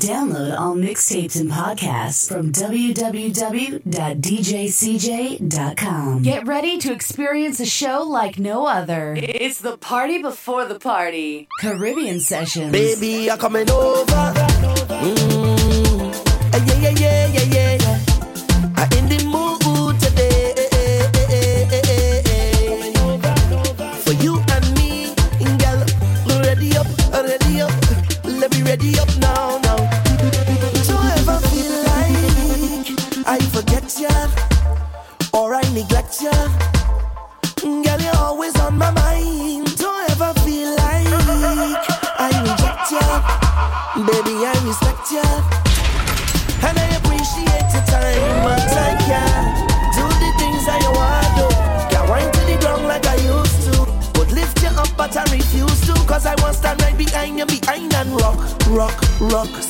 Download all mixtapes and podcasts from www.djcj.com. Get ready to experience a show like no other. It's the party before the party. Caribbean Sessions. Baby, I'm coming over. Mm. Yeah, yeah, yeah, yeah, yeah. I in the luck.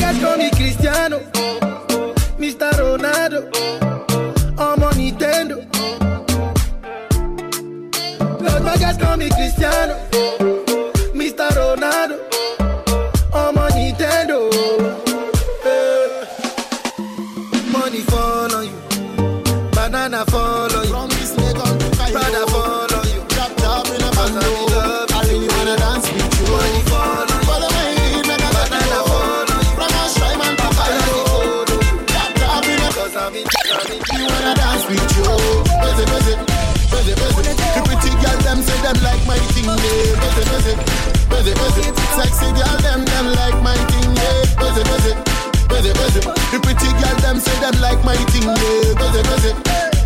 Juegas con mi Cristiano, Mr. Ronaldo, amo Nintendo. Los juegas con mi Cristiano. Them like my thing, yeah. Busy, busy,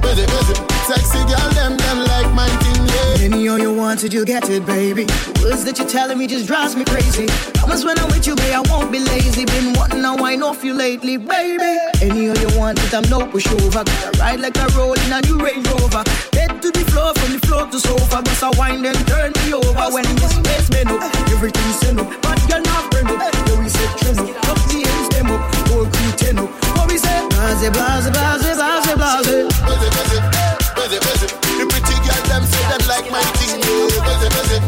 busy, busy. Sexy girl them them like my thing, yeah. Any all you wanted, you get it, baby. The words that you're telling me just drives me crazy. Promise when I'm with you, babe, I won't be lazy. Been wanting to wine off you lately, baby. Any all you want, but I'm no pushover. Gonna ride like a roll in a new Range Rover. Head to the floor, from the floor to sofa. Bust a wine, then turn me over. When this space men up, everything's set up. But you're not friend up. Yeah, we said trend up. Up the ends, them up. Whole up. What we say? Blase, blase, blase, blase, blase. The pretty girl them say them like my thing. Busy, busy,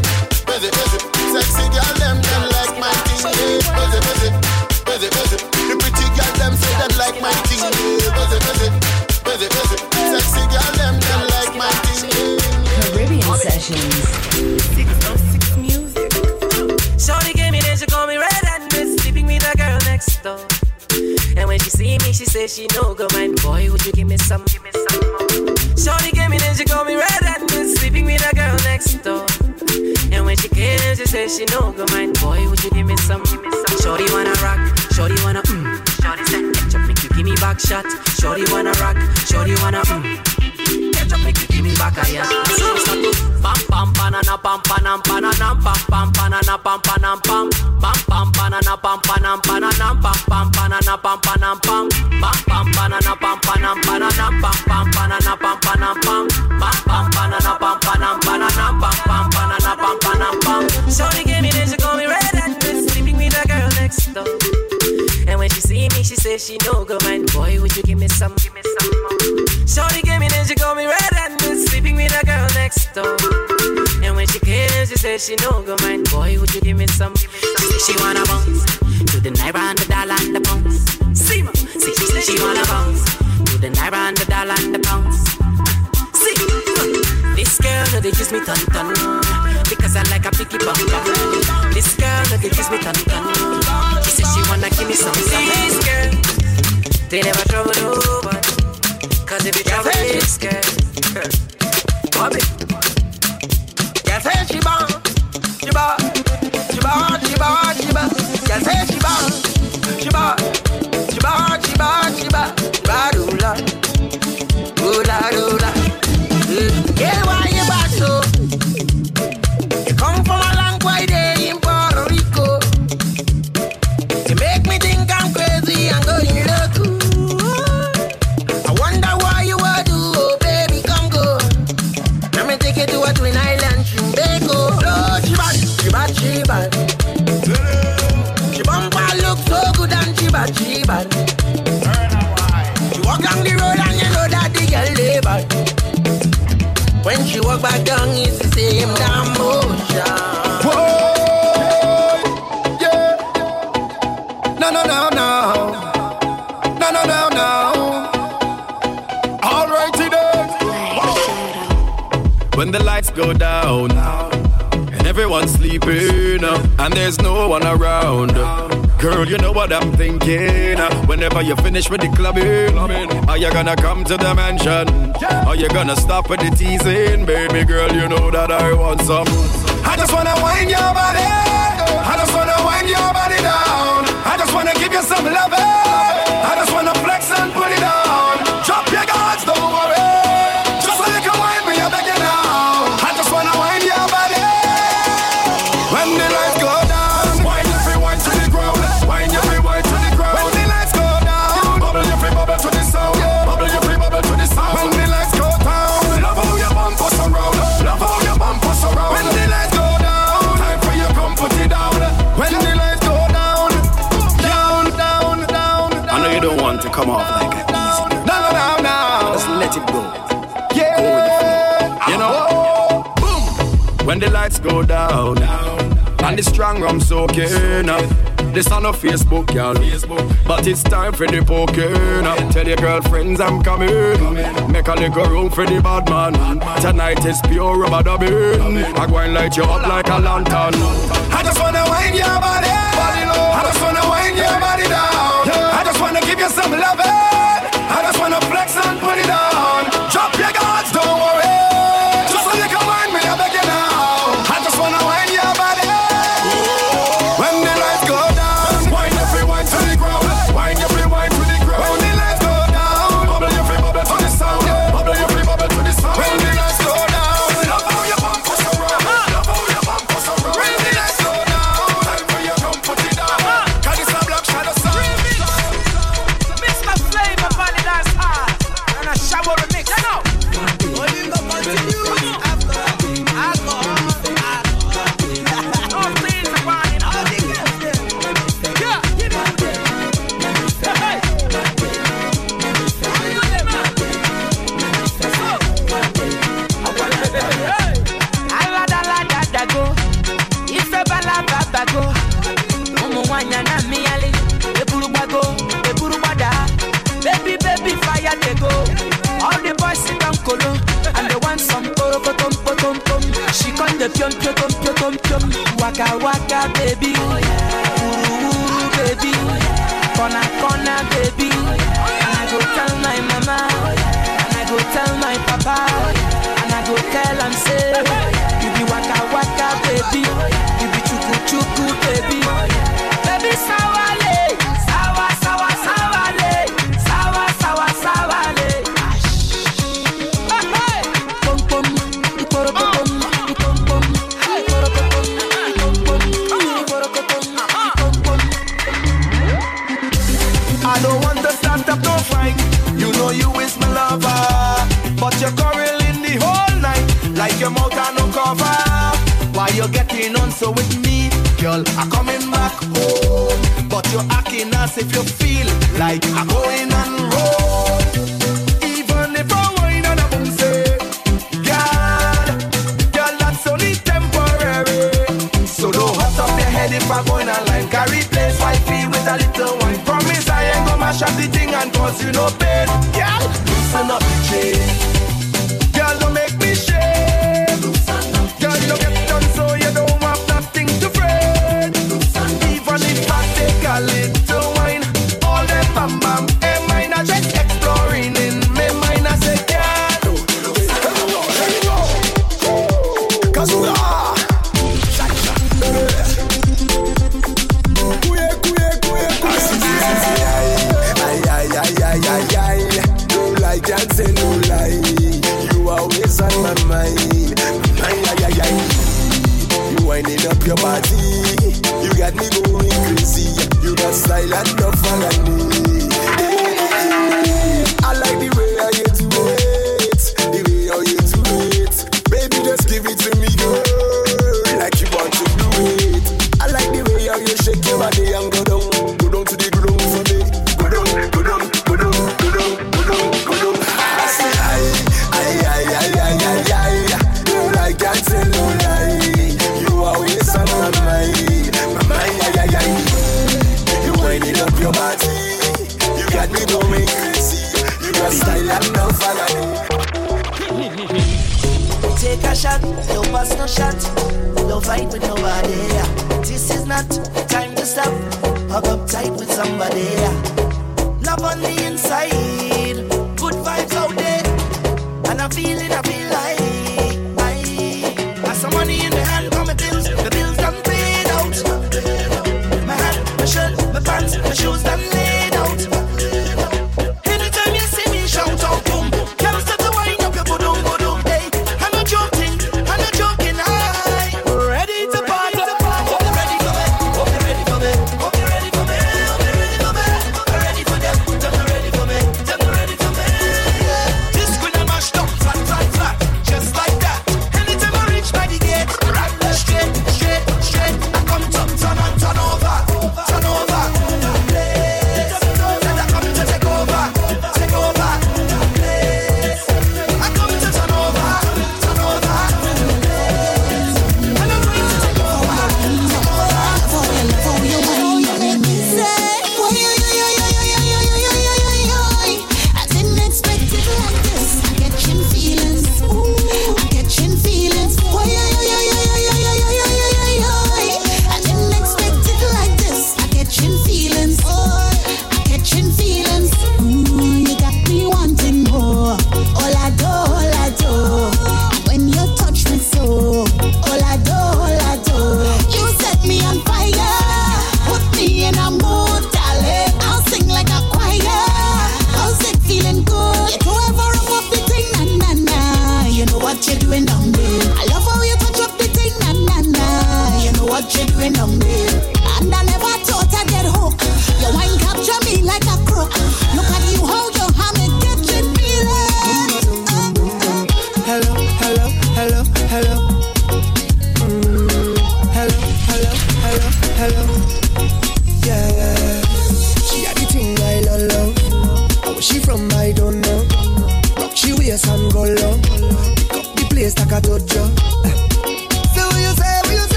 busy, busy. Sexy girl them them like my thing. Busy, busy, busy, busy. The pretty girl them say them like my thing. Busy, busy, busy, busy. Sexy girl them them like my thing. Caribbean Sessions. Music. Shorty gave me then she call me red and red, sleeping with a girl next door. And when she see me, she say she no go mind. Boy, would you give me some? Give me some. Shorty gave me then she call me red and red, sleeping with a girl next door. And when she came, she say she no go mind. Boy, would you give me some? Give me some. Shorty wanna rock, shorty wanna mm. Shorty said, make you give me back shot. Shorty wanna rock, shorty wanna mm. Ketchup make you give me back a yeah. So start to pam pam banana pam panam pananam pam pam banana pam panam pam pam pam banana pam panam pananam pam pam banana pam panam pam pam pam banana pam panam pananam pam pam banana pam panam pam pam pam banana pam panam pananam pam pam banana pam panam pam. Shorty gave me this, she call me red and sleeping with a girl next door. When she see me, she say she no go mind. Boy, would you give me some? Give me some more. Shorty gave me then she call me red and sleeping with a girl next door. And when she came, she said she no go mind. Boy, would you give me some? She say she wanna bounce to the naira and the dollar and the pounds. See ma, see she say she wanna bounce to the naira and the dollar and the pounds. See, this girl no they use me ton ton because I like a picky bum. This girl no they use me ton ton. She say she wanna give me some. This girl, they never trouble nobody. Cause if you trouble this girl, Bobby. Girl say she born, she born, she born, she born, she born. Girl say she born, she born, she born, she born, she born. Bad ooh la, ooh la, ooh mm, la. Yeah, bad. When she walk back down, it's the same damn motion. Whoa, yeah. No, no, no, no. No, no, no, no. All right, today. When the lights go down and everyone's sleeping and there's no one around. Girl, you know what I'm thinking. Uh, whenever you finish with the clubbing, are you gonna come to the mansion? Are you gonna stop with the teasing? Baby girl, you know that I want some. I just wanna wind your body. I just wanna wind your body down. I just wanna give you some love. I just wanna come off like an easy girl. No, no, no, no. Just let it go. Yeah. Go with the flow. You know? Oh. Boom. When the lights go down, and the strong rum soaking up. This on a Facebook, y'all. Facebook. But it's time for the poking up. Tell your girlfriends I'm coming. Make a little room for the bad man. Tonight is pure rubber dubbing. I go and light you up like a lantern. I just wanna wind your body. I just wanna wind your body down. I just wanna give you some love.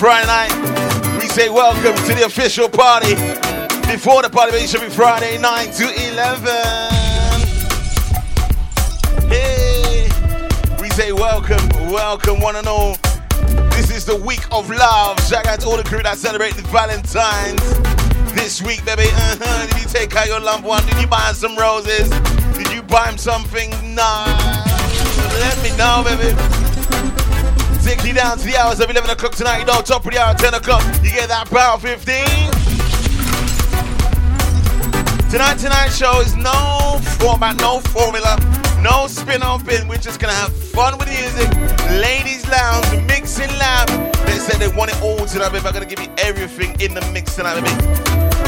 Friday night. We say welcome to the official party. Before the party, it should be Friday 9 to 11. Hey, we say welcome, welcome one and all. This is the week of love. Shout out to all the crew that celebrated Valentine's this week, baby. Uh-huh. Did you take out your loved one? Did you buy him some roses? Did you buy him something nice? Let me know, baby. Take you down to the hours of 11 o'clock tonight. You know, top of the hour, 10 o'clock. You get that power 15. Tonight, tonight's show is no format, no formula, no spin off pin. We're just gonna have fun with the music. Ladies Lounge, mixing lab. They said they want it all tonight, baby. I'm gonna give you everything in the mix tonight, baby.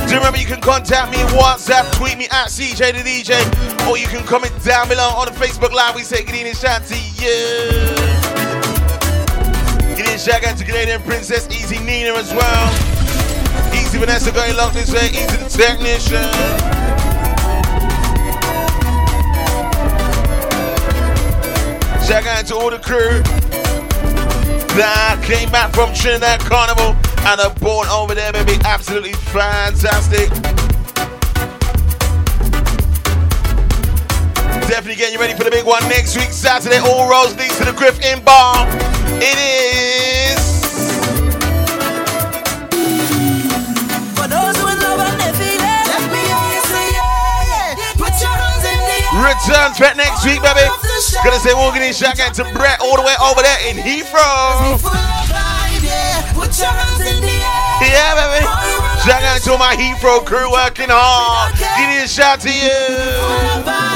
Do remember you can contact me WhatsApp, tweet me at CJ the DJ, or you can comment down below on the Facebook Live. We say good evening, shout to you. Evening, shout out to Canadian Princess Easy Nina as well. Easy Vanessa going locked this way, easy the technician. Shout out to all the crew that came back from Trinidad Carnival and are born over there, baby. Absolutely fantastic. Definitely getting you ready for the big one next week, Saturday. All roads lead to the Griffin Bar. It is. Return Fete next week, baby. Gonna say we're gonna shout out to Brett all the way over there in Heathrow. Yeah. Baby. Shout out to my Heathrow crew working hard. Give me a shout to you.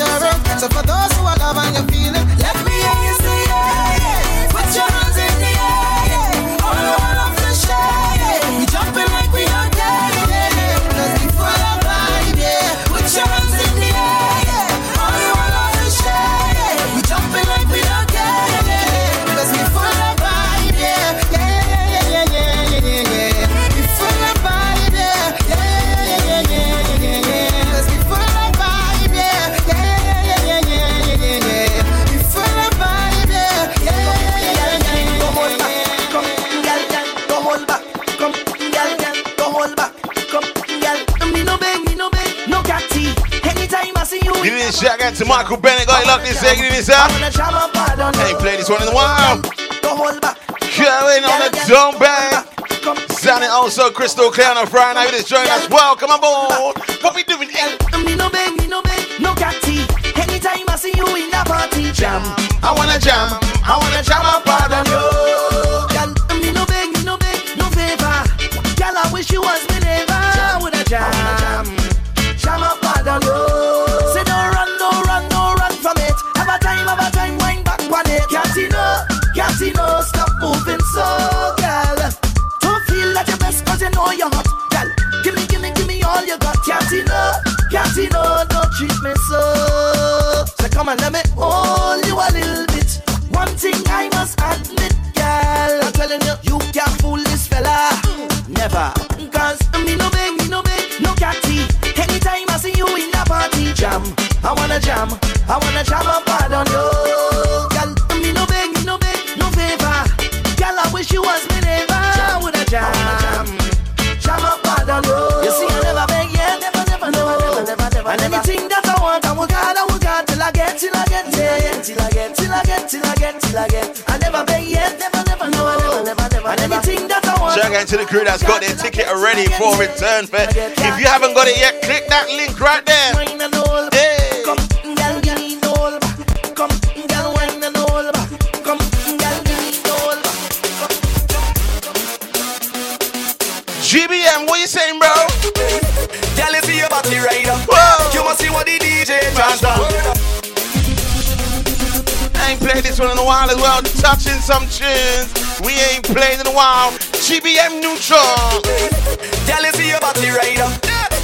It. So Give me a shout out to Michael Bennett. Got it locked this second in this I out. wanna jam up hard on Ain't played this one in a while. Don't hold back. Going on the dome bang. Sounding also crystal clear on a Friday night. Just join us. Welcome aboard. What we doing? Me no beg, me no beg, no catty. Anytime I see you in a party jam, I wanna jam. I wanna jam up I wanna jam, I wanna jam up hard on you. Girl, me no beg, me no beg, no favor. Girl, I wish you was me neighbor. With a jam, jam up hard on you. You see, I never beg, yeah, never, never, never, never, never, never. And anything that I want, I will God, I will God till I get, till I get, yeah, yeah, till I get, till I get, till I get, till I get. I never beg yet, never, never, never, never, never, never. And anything that I want, Shout out to the crew that's got their ticket already for return fete. If you haven't got it yet, click that link right there. You see your body right up. Whoa. You must see what the DJ transfer. I ain't played this one in a while as well. Touching some tunes we ain't played in a while. GBM Nutron. Girl, you see your body up.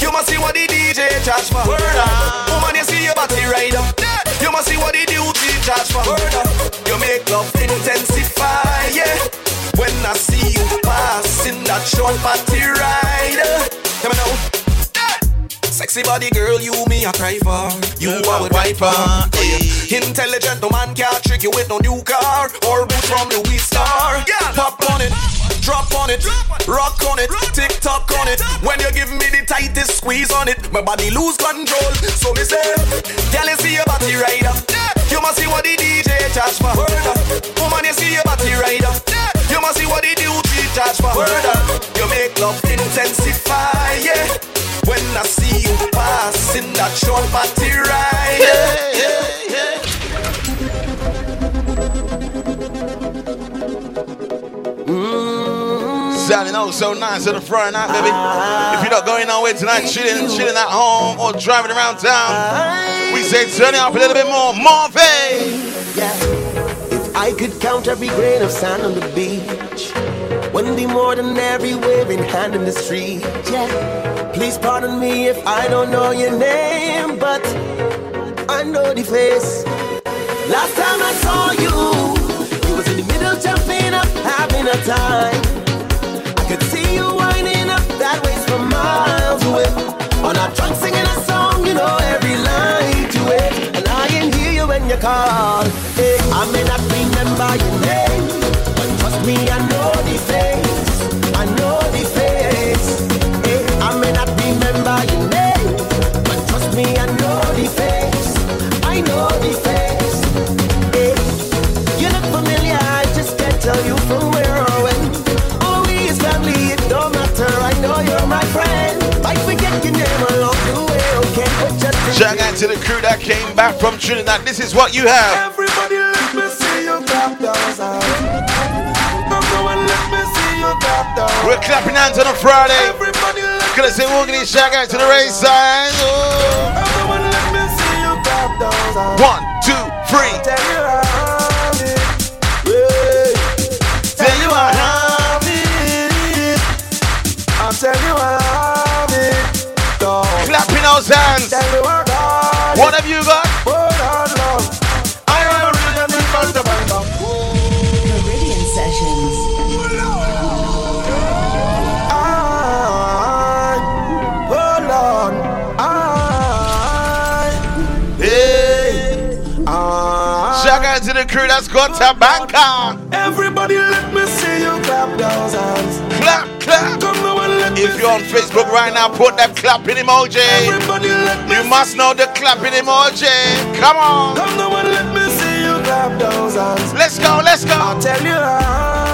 You must see what the DJ charge for. Woman, you see your body up. You must see what the duty charge for. You make love intensify, yeah. When I see you passing that short body ride. Sexy body girl, you me a cry for. You I would wife for. Intelligent, no man can't trick you with no new car or boot from the Louis Star. Yeah, pop on it, drop on it, rock on it, tick tock on it. When you give me the tightest squeeze on it, my body lose control. So me say, girl, you see your body up. You must see what the DJ charge for. Woman, you see your body up. You must see what the duty charge for. You make love intensify, yeah. When I see you passing that short body ride. Yeah, yeah, yeah. Sounding oh so nice on a Friday night, baby. Ah. If you're not going nowhere tonight, chilling, chilling at home or driving around town, we say turn it up a little bit more. Marvin! Yeah. If I could count every grain of sand on the beach, wouldn't be more than every waving hand in the street. Yeah. Please pardon me if I don't know your name, but I know the face. Last time I saw you, you was in the middle jumping up, having a time. I could see you winding up that waist from miles away. On a trunk singing a song, you know every line to it. And I can hear you when you call. Hey, I may not remember your name, but trust me, I know Shout out to the crew that came back from Trinidad. This is what you have. Everybody let me see you clap those hands. Come on, let me see you clap those We're clapping hands on a Friday. Everybody let Gonna say Woogity shout out to the race signs. Oh. On, let me see you clap those hands. One, two, three. Tell you how it. Tell you how it. I'll tell you how it. Clapping those hands. What have you got? Hold on, love. I am a real and first of all. Caribbean Sessions. I, oh I, Hey. Shout out to the crew that's got to Bangkok. Everybody, let me see you clap those hands. Clap, clap. Come If you're on Facebook right now, put that clapping emoji. You must know the clapping emoji. Come on. Come and let me see you clap those hands. Let's go, let's I'll go. tell you how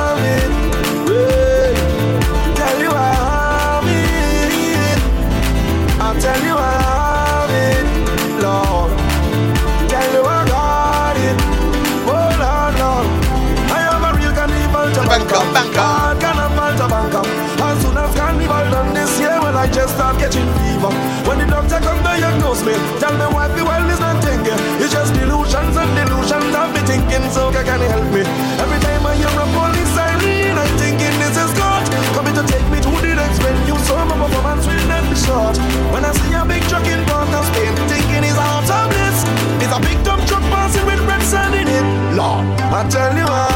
I just start catching fever. When the doctor come diagnose me, tell me what the world is not thinking. It's just delusions and delusions I've been thinking, so can you help me? Every time I hear a police siren, I'm thinking this is God coming to take me to the next venue. So my performance will not be short. When I see a big truck in Port of Spain, thinking it's out of bliss. It's a big dump truck passing with red sand in it. Lord, I tell you how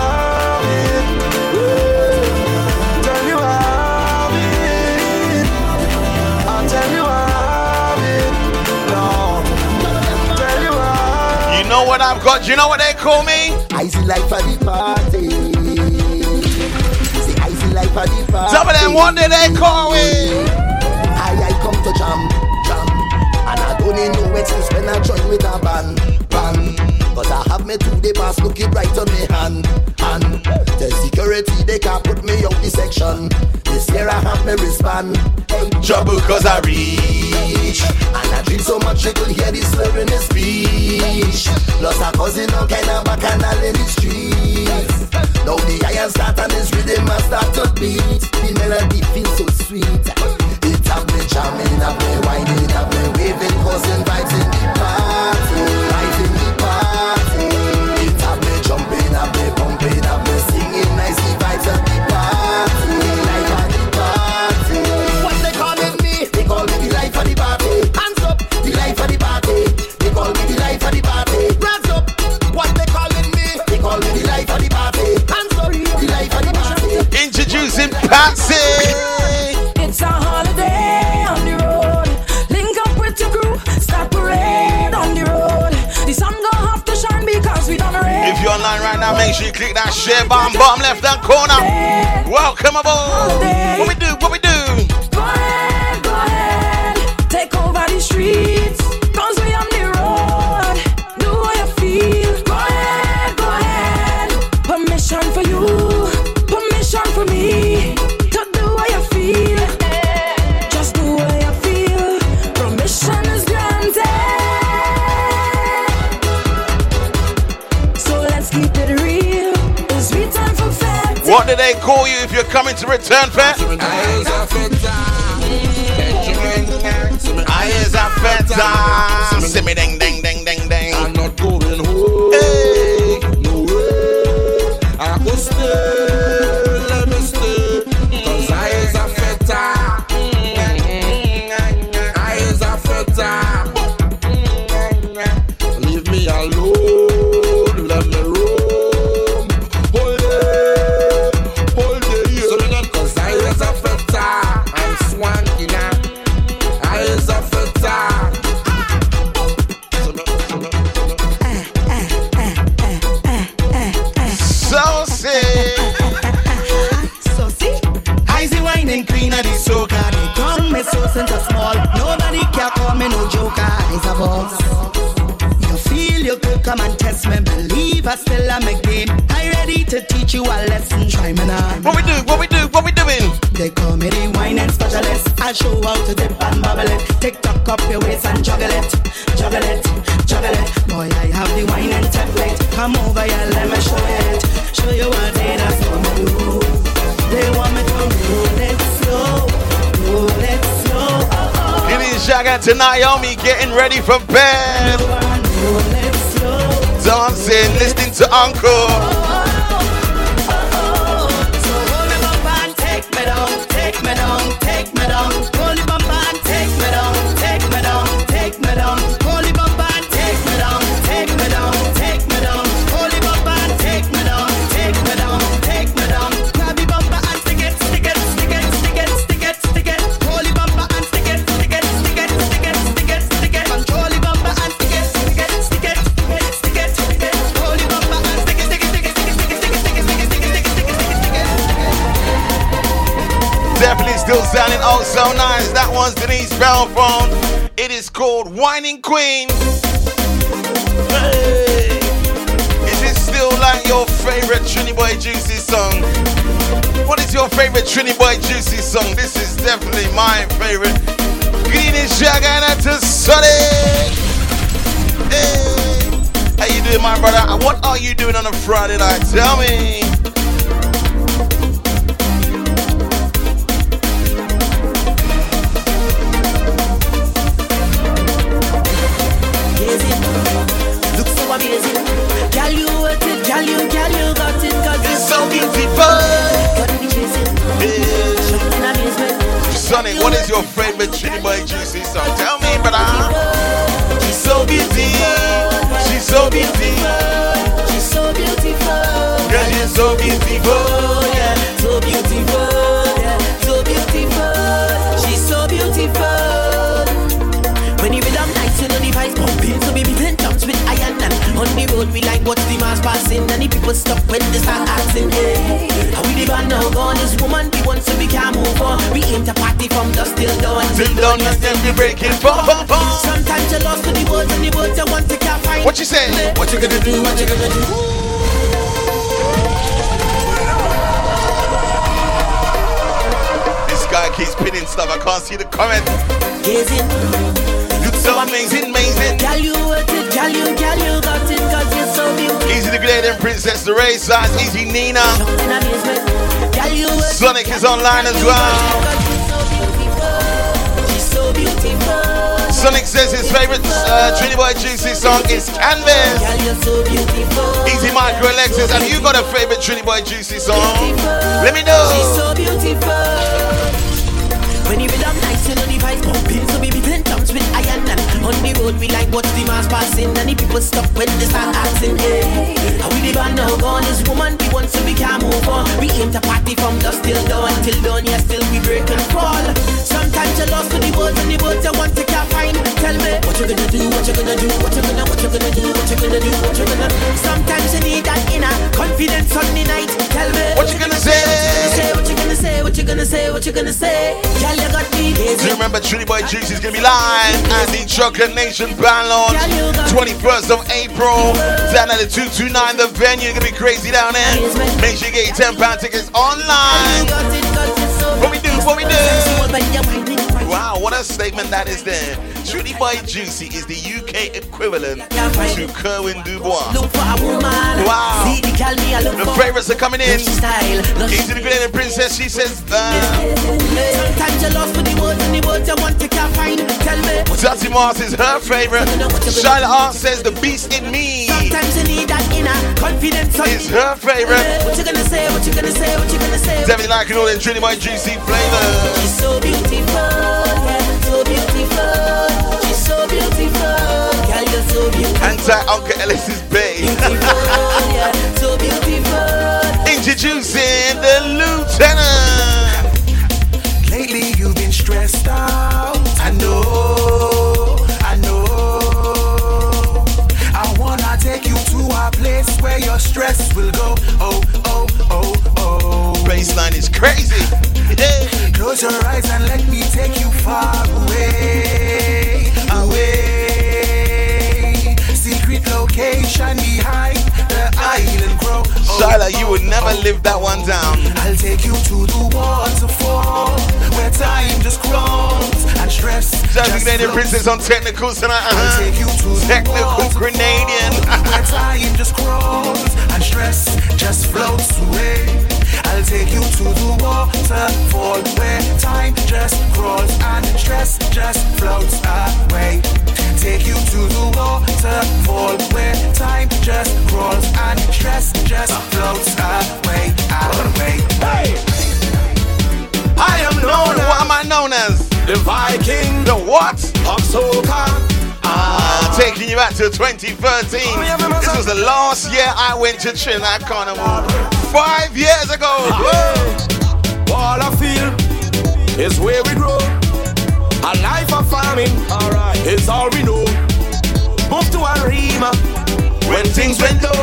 know what I've got? Do You know what they call me? Icy life for the party. Say icy life for the party. Some of them, what did they call me? I, I come to jam, jam. And I don't need no excuse when I join with a band, band. Cause I have me two-day pass, look it right on me hand. Hand. The security, they can't put me out the section. This year I have me respond. Trouble cause I reach. And I drink so much, you could hear the slur in the speech. Plus I causing all kind of bacchanal in the streets. Now the iron start and this rhythm I start to beat. The melody feels so sweet. It have me jamming, have me whining, have me waving, causing vibes in the make sure you click that share button, bottom left hand corner. Welcome aboard. What we do? What we do? Go ahead, go ahead, take over the streets. They call you if you're coming to return fete? Eyes are feta. Teach you a lesson. Try me now. What we do? What we do? What we doing? They call me the wine and specialist. I'll show how to dip and bubble it. Tick tock up your waist and juggle it, juggle it, juggle it. Boy, I have the wine and template. Come over here, let me show it. Show you what they done for me do. They want me to roll it slow, roll it slow. Oh, oh. It is out to Naomi getting ready for bed. Roll it slow. Dancing, listening to Uncle. Called Queen. Hey. Is it still like your favorite Trini Boy Juicy song? What is your favorite Trini Boy Juicy song? This is definitely my favorite. Green Greetings, Shagana to Sunny. Hey. How you doing, my brother? What are you doing on a Friday night? Tell me. Sonny, what is your favorite Trini Boy Juicy song? Tell me, brother. She's so beauty. She's so beauty. She's so beautiful. Girl, she's so beautiful. On the road we like watch the mass passing and the people stop when they start asking. Hey, how we the band now gone? This woman we want so we can move on. We aim to party from dusk till dawn. Till dawn, and then we break it. Boom, boom, boom. Sometimes you're lost to the words and the words you want to can't find. What you say? What you gonna do? What you gonna do? This guy keeps pinning stuff. I can't see the comment. Gazing. So amazing, amazing. Girl, you worth it. Girl, you, girl, you got it. Cause you're so beautiful. Easy the Great and Princess the Ray size. Easy Nina. In amazement. Girl, you worth. Sonic is online as well. She's so beautiful. Sonic says his favorite uh, Trinity Boy Juicy song is Canvas. Girl, you're so beautiful. Easy Micro Alexis, have you got a favorite Trinity Boy Juicy song? Let me know. She's so beautiful. When you rhythm nice, you know the vibes pumping. So baby, ten jumps with iron and on the road we like watch the mass passing and the people stop when they start acting. Hey, and we the band now gone. This woman we want so we can move on. We aim to party from dusk till dawn, till dawn. Yeah, still we break and fall. Sometimes you're lost to the words and the words you want to can't find. Tell me what you gonna do, what you gonna do, what you gonna, what you gonna do, what you gonna do, what you gonna. Sometimes you need that inner confidence on the night. Tell me What you gonna say? What you gonna say? What you gonna say? What you gonna say? Girl, you got me Do you remember Trinity Boy Juicy is gonna be live at the Chocolate Nation band launch 21st of April. Down at the 229 the venue gonna be crazy down there. Make sure you get your 10 pound tickets online. What we do what we do? Wow what a statement that is there. Trinity Boy Juicy is the UK equivalent to Kerwin Dubois. Look for a woman. Wow. The girl me, I look the for. favorites are coming in. Lush style, lush Easy the Great and Princess she says uh, Sometimes you're the words and the words you want to can't find. Tell me. Dusty Mars is her favorite Charlotte Hart says the beast in me Sometimes you need that inner confidence. on is her favorite What you gonna say? What you gonna say? What you gonna say? Definitely liking all them Trinity Boy Juicy flavors. She's so beautiful, yeah, so beautiful. She's so beautiful, girl, you're so beautiful. Anti Uncle Ellis's Bay. yeah, so beautiful. Introducing the Lieutenant. Behind the island grow. Shyla, you would never live that one down. I'll take you to the waterfall where time just crawls and stress. Just just Canadian. Princess on technical tonight. I'll Uh-huh. take you to Technical Grenadian. where time just crawls and stress just floats away. I'll take you to the waterfall where time just crawls and stress just floats away. Take you to the waterfall where time just crawls and stress just floats away, away. Hey! I am known. What am I known as? The Viking The what? of soca. Ah, taking you back to 2013. This was the last year I went to Trinidad Carnival. Five years ago. Ah. All I feel is where we grow. A life of farming, is all we know. Move to Arima when things went low.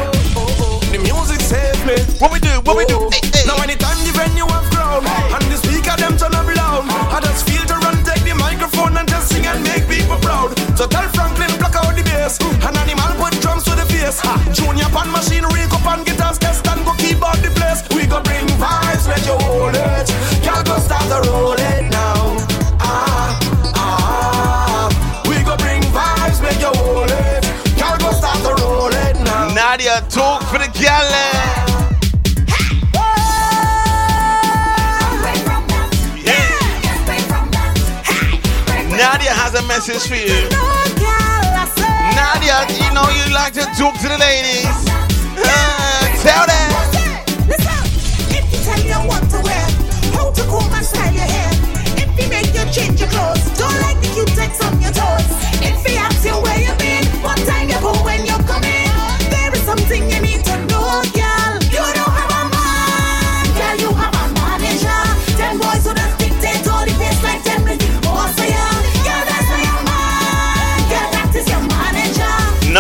The music saved me. What we do? What we do? Oh. Hey, hey. Now anytime the venue have ground and the speaker them turn up loud, I just feel to run, take the microphone and just and make people proud. So tell Franklin block out the bass, an animal put drums to the face. Ha, Junior pan machine, rig up on guitars, test and go keep out the place. We go bring vibes, let you hold it. Y'all go start to roll it now. Ah, ah, we go bring vibes, make you hold it. Y'all go start to roll it now. Nadia, talk for the gallon. Message for you. Nadia, you know you like to talk to the ladies. Ah, tell them. If you tell you what to wear, how to comb and style your hair, if you make you change your clothes, don't like the cute on your toes. If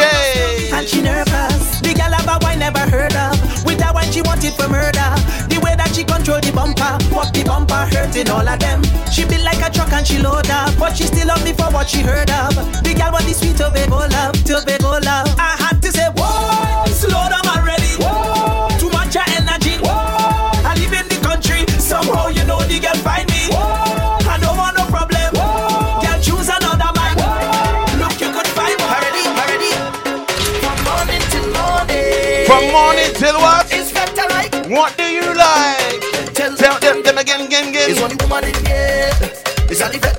And she nervous. The girl have a wine never heard of. With that wine she wanted for murder. The way that she control the bumper, what the bumper hurting all of them. She built like a truck and she load up, but she still love me for what she heard of. The girl want the sweet Tobago love, Tobago love. I had to say, whoa, slow down From morning till what? It's better like. What do you like? Tell, Tell them, them again, again, again. It's only woman in here. It's an effect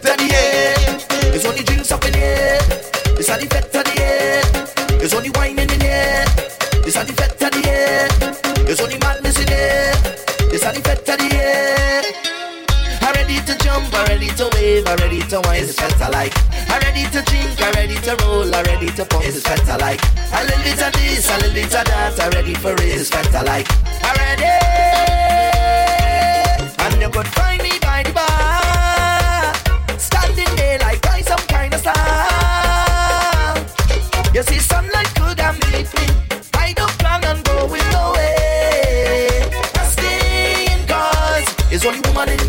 I'm ready to pump, it's better like. A little bit of this, a little bit of that, I'm ready for it, it's better like. I'm ready. And you could find me by the bar, standing there like I some kind of star. You see, sunlight could have meet me. I don't plan on going nowhere. I'm staying cause it's only woman in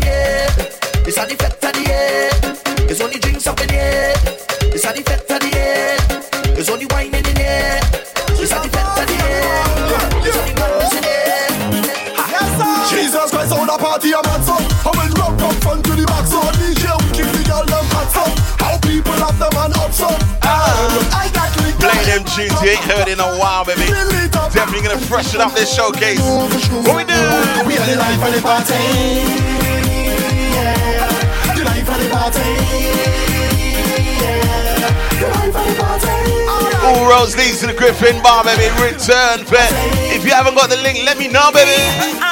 tunes you ain't heard in a while, baby. Definitely gonna freshen up this showcase. What we do? We are the life of the party Yeah The life of the party Yeah The life of the party All roads leads to the Griffin Bar, baby. Return Fete. If you haven't got the link, let me know, baby.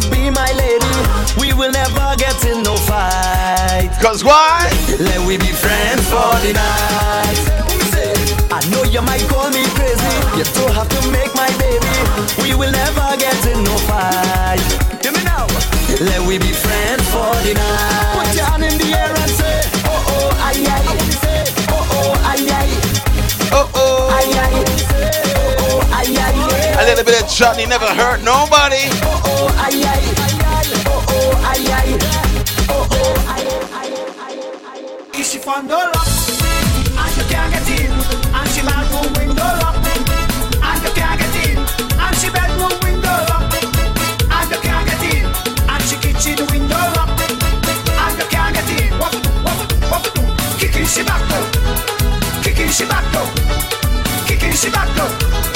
To be my lady. We will never get in no fight. Cause why? Let we be friends for the night. I know you might call me crazy. You don't have to make my baby. We will never get in no fight. Hear me now. Let we be friends for the night. Put your hand in the air and say, oh oh, aye aye. Say, oh oh, aye aye. Oh oh. Aye aye. Oh oh, aye aye. A little bit of Johnny never hurt nobody. If she lock and she window lock, and she window lock, and she kitchen window lock. What do? What do? What do? Kicking she back though, kicking she back though, kicking she back though.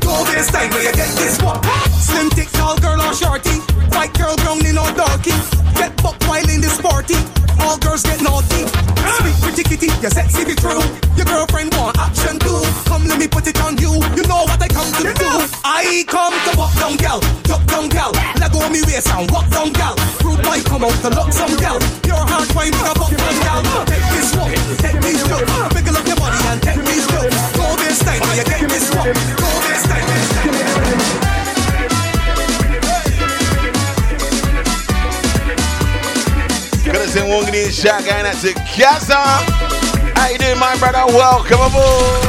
Go this time where you get this one. Slim, thick, tall girl or shorty. White girl, brown in or darky. Get buck wild in this party. All girls get naughty. Sweet pretty kitty, you sexy be true. Your girlfriend want action too. Come let me put it on you. You know what I come to do. I come to walk down gal, duck down gal. Let go of me waist and walk down gal. Rude boy come out to lock some gal. Your heart wine make a buck down gal. Take this walk, take these jokes. Wiggle up your body and take these jokes. Go this time where you get this walk. and Shotgun at Casa. How you doing, my brother? Welcome aboard.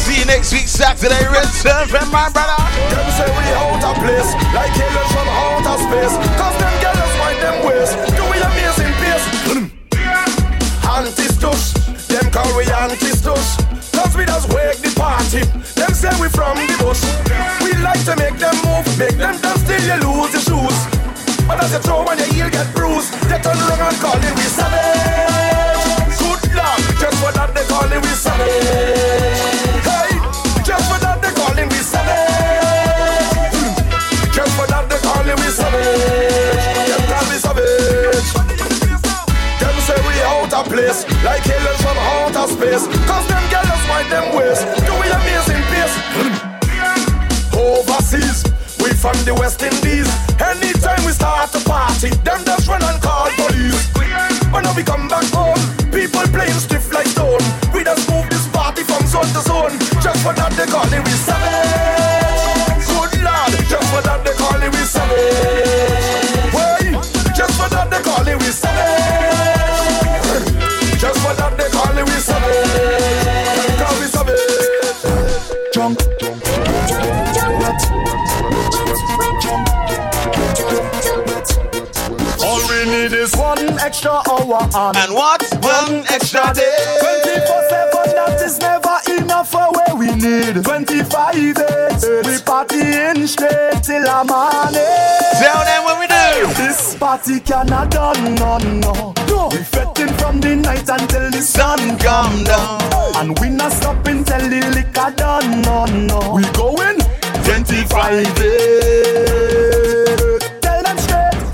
See you next week, Saturday. Return from my brother. Them say we out of place, like aliens from outer space. Cause them girls find them ways. Do we amazing pace? Anti-stush, them call we anti-stush. Cause we just wake the party. Them say we from the bush. We like to make them move, make them dance till you lose your shoes. But as you throw when your heel get bruised, they turn around and call it we savage. Good luck, just for that they call it we savage. Hey, just for that they call it we savage. Just for that they call it we savage. Them say we out place, like aliens from outer space. Cause them girls find them ways, do we amazing pace. Overseas, we from the West Indies. Party, them just run and call police. When we come back home, people playing stiff like stone. We just move this party from zone to zone. Just for that they call it we savage. Good lord, just for that they call it we savage. Is one extra hour and, and what? One extra day. 24 7, that is never enough for where we need 25 days. We party in straight till a morning. Tell them what we do. This party cannot done, no, no. no. We fetting from the night until the sun come down. And we not stopping till the liquor done, no, no. We going 25 days.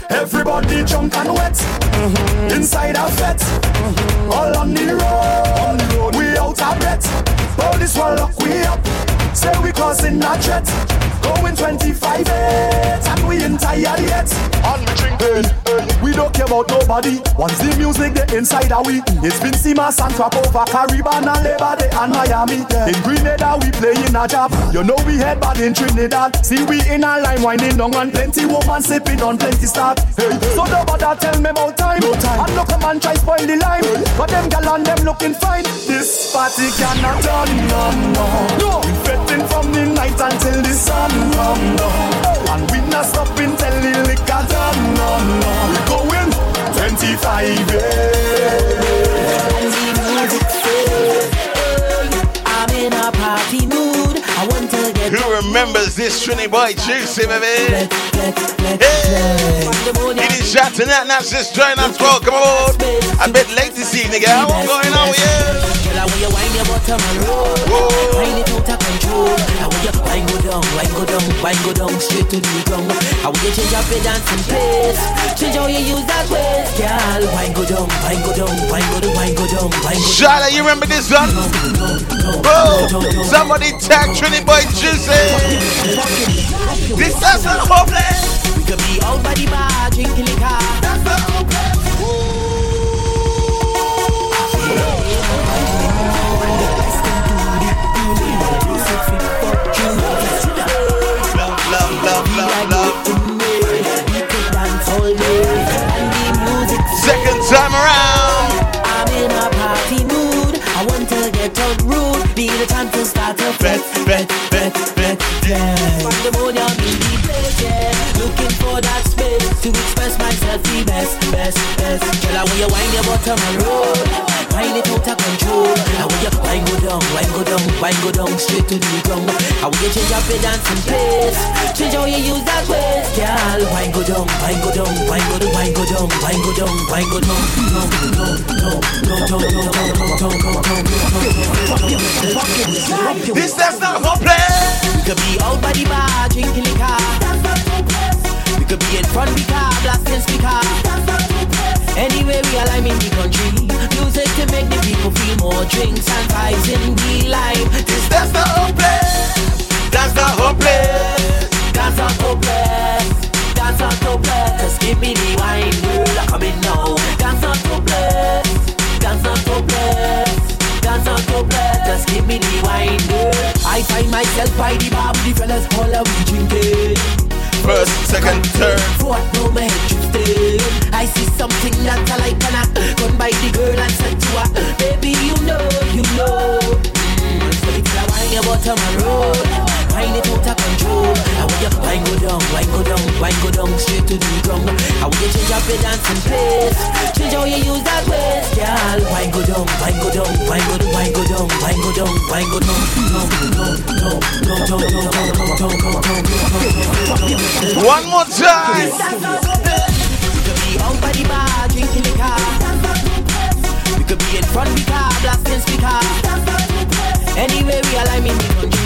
Tell them straight, everybody drunk and wet. Mm-hmm. Inside our fet, mm-hmm. all on the road. We out of breath. Police will lock we up. Say we causing a threat. Going 25 eight, and we ain't tired yet. On me drink, hey, hey. we don't care about nobody. Once the music get inside of we, it's been Simas and over Caribbean and Labor Day and Miami. Yeah. In Grenada we playing a job. You know we head bad in Trinidad. See we in a line winding down and plenty woman sipping on plenty start. Hey, so don't bother tell me about time. No time. And no come and try spoil the line. Hey. But them gal and them looking fine. This party cannot done, no, no. no. We night until the sun come down. And we not stopping till the liquor done, no, no. We going 25 I'm in a party Who remembers this Trini boy Juicy, baby? Hey. It is shot tonight, not just join us, bro. Come on. A bit late this evening, girl. What's going on with you? Girl, I out of control. I go down, wind go down, wind go down straight to the ground. I want you change up your dancing pace. Change how you use that waist, girl. Wind go down, wind go down, wind go down, wind go down, wind go down. Charlotte, you remember this one? Bro, somebody tag Trini boy Juicy. This doesn't hopeless. We could be out by the bar drinking liquor. That's. Love, love, love, love, love. Yeah. From the I'm in the place, yeah. Looking for that space to express myself the best, best, best. Girl, you your it control. You go go go straight to the you change up your dancing. Change how you use that waist, girl. Go go go go go go could be out by the bar drinking liquor. We could be in front of the car blasting speaker. Anywhere we are, in the country. Music to make the people feel more drinks and vibes in the life. This that's not hopeless. That's not hopeless. That's not hopeless. That's not hopeless. Just give me the wine, girl. I'm coming now. That's not hopeless. That's not hopeless. That's not hopeless. Just give me the wine, girl. I find myself by the bar with the fellas, all of we drinking. First, second, third. Fourth, no head drifting. I see something that I like and I run by the girl and said to her, baby, you know, you know. Mm, so it's a your bottom and roll find it out of control. How we just wine go down, wine go down, wine go down straight to the ground. How you change up your dancing pace? change how you use that waist, girl. Wine go down, wine go down, wine go down, wine go down, wine go down, wine go down. One more time. We could be out by the bar, drinking liquor. We could be in front of the car, blasting speaker. Anywhere we are, I'm in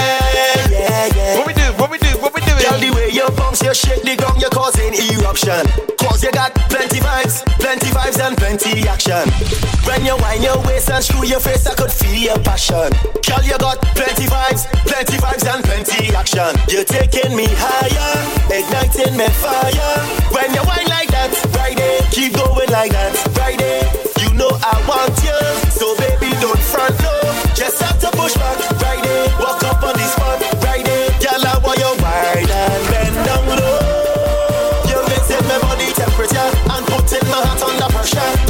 Girl, the way you bounce, you shake the ground, you're causing eruption. Cause you got plenty vibes, plenty vibes and plenty action. When you wind your waist and screw your face, I could feel your passion. Girl, you got plenty vibes, plenty vibes and plenty action. You're taking me higher, igniting my fire. When you wind like that, Friday, keep going like that, Friday. You know I want you, so baby don't front no. Just have to push back,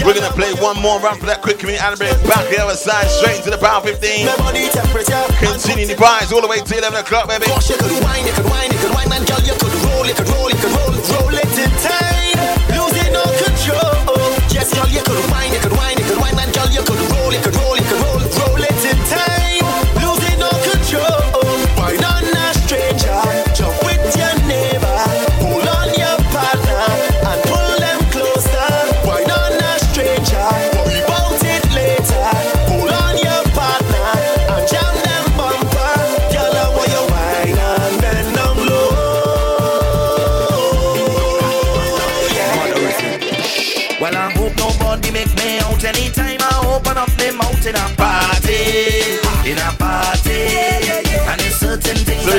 We're gonna play one more round for that quick community it back the other side, straight to the power 15. My body. Continuing the prize all the way to 11 o'clock, baby.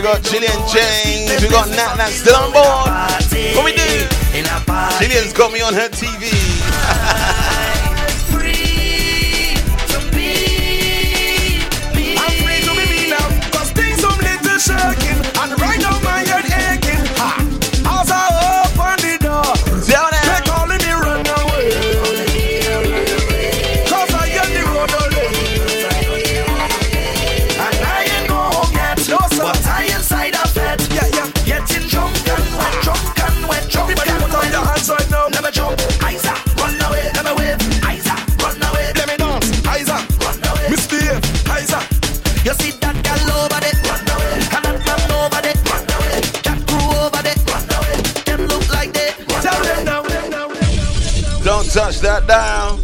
We got Chilean James, we got Nat Nat still on board. What we do? Chilean's got me on her TV. touch that down.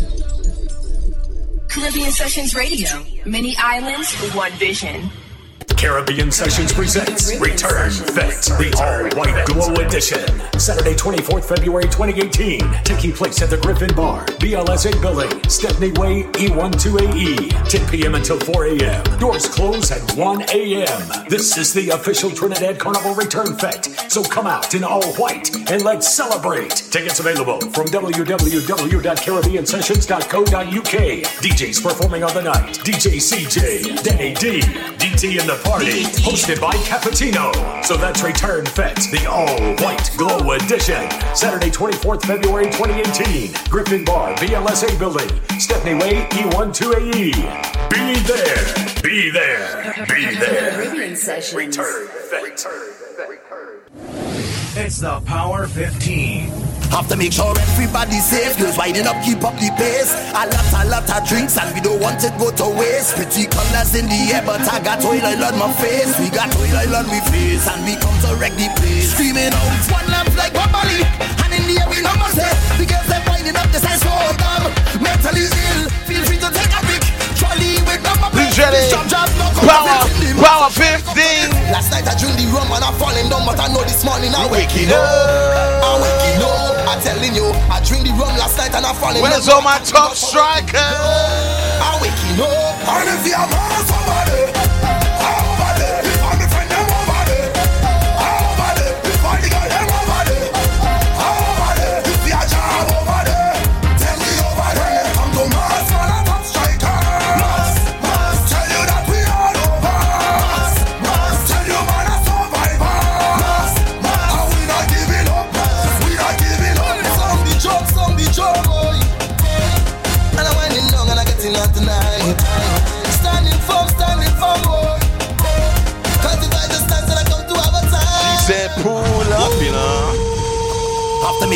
Caribbean Sessions Radio. Many islands, one vision. Caribbean Sessions presents Return Fete, the all-white glow edition. Saturday, 24th February 2018, taking place at the Griffin Bar, BLS 8 Building, Stepney Way, E12AE, 10 p.m. until 4 a.m. Doors close at 1 a.m. This is the official Trinidad Carnival Return Fete, so come out in all white and let's celebrate. Tickets available from www.caribbeansessions.co.uk. DJs performing on the night, DJ CJ, Danny D, DT in the party, hosted by Cappuccino. So that's Return Fete, the all-white glow edition. Saturday, 24th February 2018, Griffin Bar, BLSA Building, Stepney Way, E12AE. Be there, be there, be there. Return Fete. It's the Power 15. Have to make sure everybody's safe. Girls winding up, keep up the pace. A lot, a lot of drinks, and we don't want it go to waste. Pretty colors in the air, but I got oil on my face. We got oil on my face, and we come to wreck the place. Screaming out, one lamp like Bob Marley, and in the air we number say the girls they winding up the size so dumb. Mentally ill, feel free to take a pic. Trolley with number plate. Jump, jump, Power, everything in the power 15. Last night I drink the rum and I'm falling down, but I know this morning I'm Waking up. I'm waking up. I'm telling you, I drink the rum last night and I'm falling Where's down. all my top strikers? I'm waking up. And if you're mad, somebody,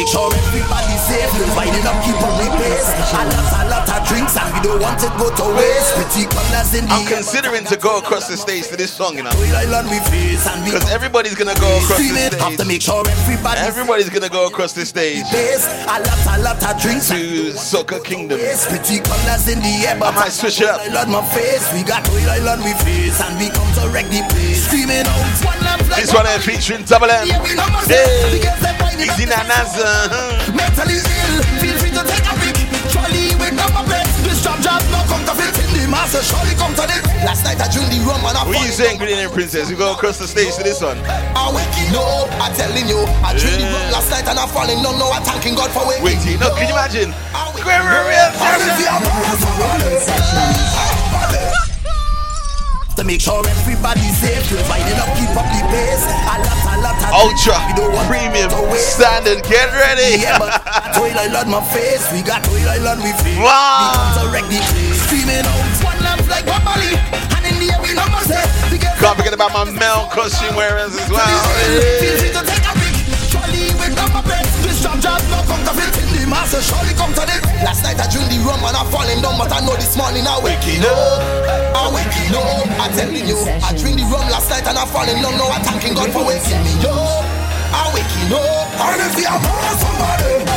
make sure everybody's safe. Winding up, keep on the pace. A lot, a lot drinks and we don't want it go to waste. Pretty colors in the I'm considering to go across the stage to this song, you know. Island we face and we Because everybody's gonna go across the Screaming, have to stage. make sure everybody Everybody's gonna go across the stage. A lot, a lot of drinks to Soca Kingdom. Pretty colors in the air, but I might switch it up. My face, we got Oil Island we face, and we come to wreck the place. Screaming out, one love like This one here featuring Double M. Hey, Easy Nanas. Mentally ill, Job no counterfeit in the master. Surely come to this. Last night I drink the rum and I saying, Green and Princess? We go across the stage to this one. I waking up, I telling you, I drink the rum last night and I'm falling down. No, I'm thanking God for waking. Wait, no, can you imagine? To make sure everybody's safe, winding up, keep up the pace. A lot, a lot, a Ultra premium standard. Get ready. Yeah, but Toil Island my face, we got Toil Island we face. Wow. We wreck the place. Screaming out, one love like Bob Marley. And in the air we we get Can't forget about my Mel costume wearers as well. Free to take a pic. Trolley with number plates. This job job no counterfeit in the master. Surely come to this. Last night I drink the rum and I falling down, but I know this morning I waking up. I waking up. I telling you, I drink the rum last night and I falling down. No, I thanking God for waking me up. I waking up. And if you are somebody,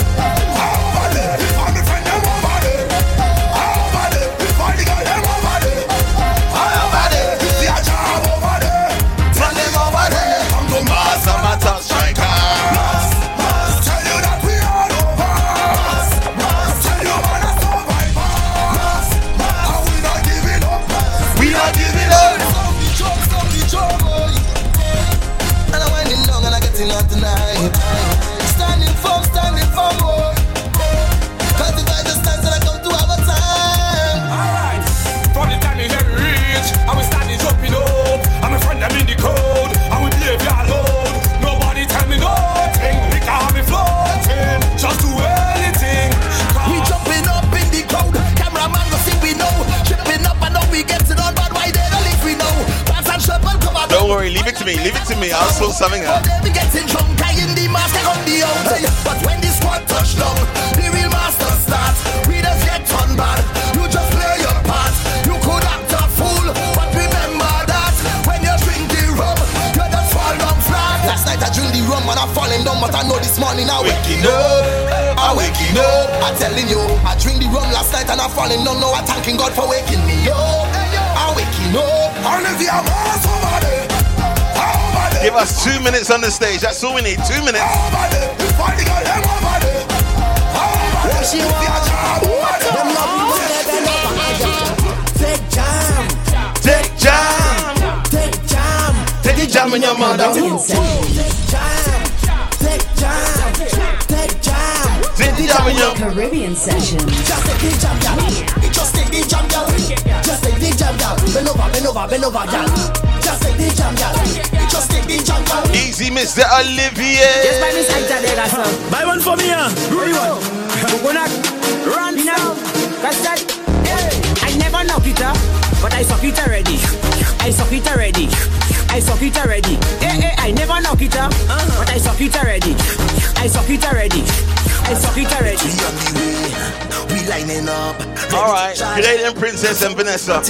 and cover. Don't leave it to me. Leave it to me. I'll sort something out. Getting drunk, I the mask, I on the out. But when the squad touch down, the real master starts. We just get turned bad. You just play your part. You could act a fool, but remember that when you drink the rum, you just fall down flat. Last night I drink the rum and I falling down, but I know this morning I waking up. I waking up. I telling you, I drink the rum last night and I falling down. Now I thanking God for waking me up. I waking up. And if you're more somebody, Give us two minutes on the stage. That's all we need. Two minutes. Take jam. Take jam. Take jam. Take the jam in your mother. Take jam. Take jam. Take jam. Take the jam in your Caribbean session. Just take the jam, gal. Just take the jam, gal. Just take the jam, gal. Bend over, bend over, bend over, gal. Just take the jam, gal. Just take the jam, gal. Easy, Mr. Olivier. Just buy me cider there, that's all. Buy one for me, ah. Where you want? Coconut. Run now. Cause that, I never knock it up, but I suck it already. I suck it already. I suck it already. Eh, eh, I never knock it up, but I suck it already. I suck it already. I suck it already. We lining up. All right, Canadian Princess and Vanessa.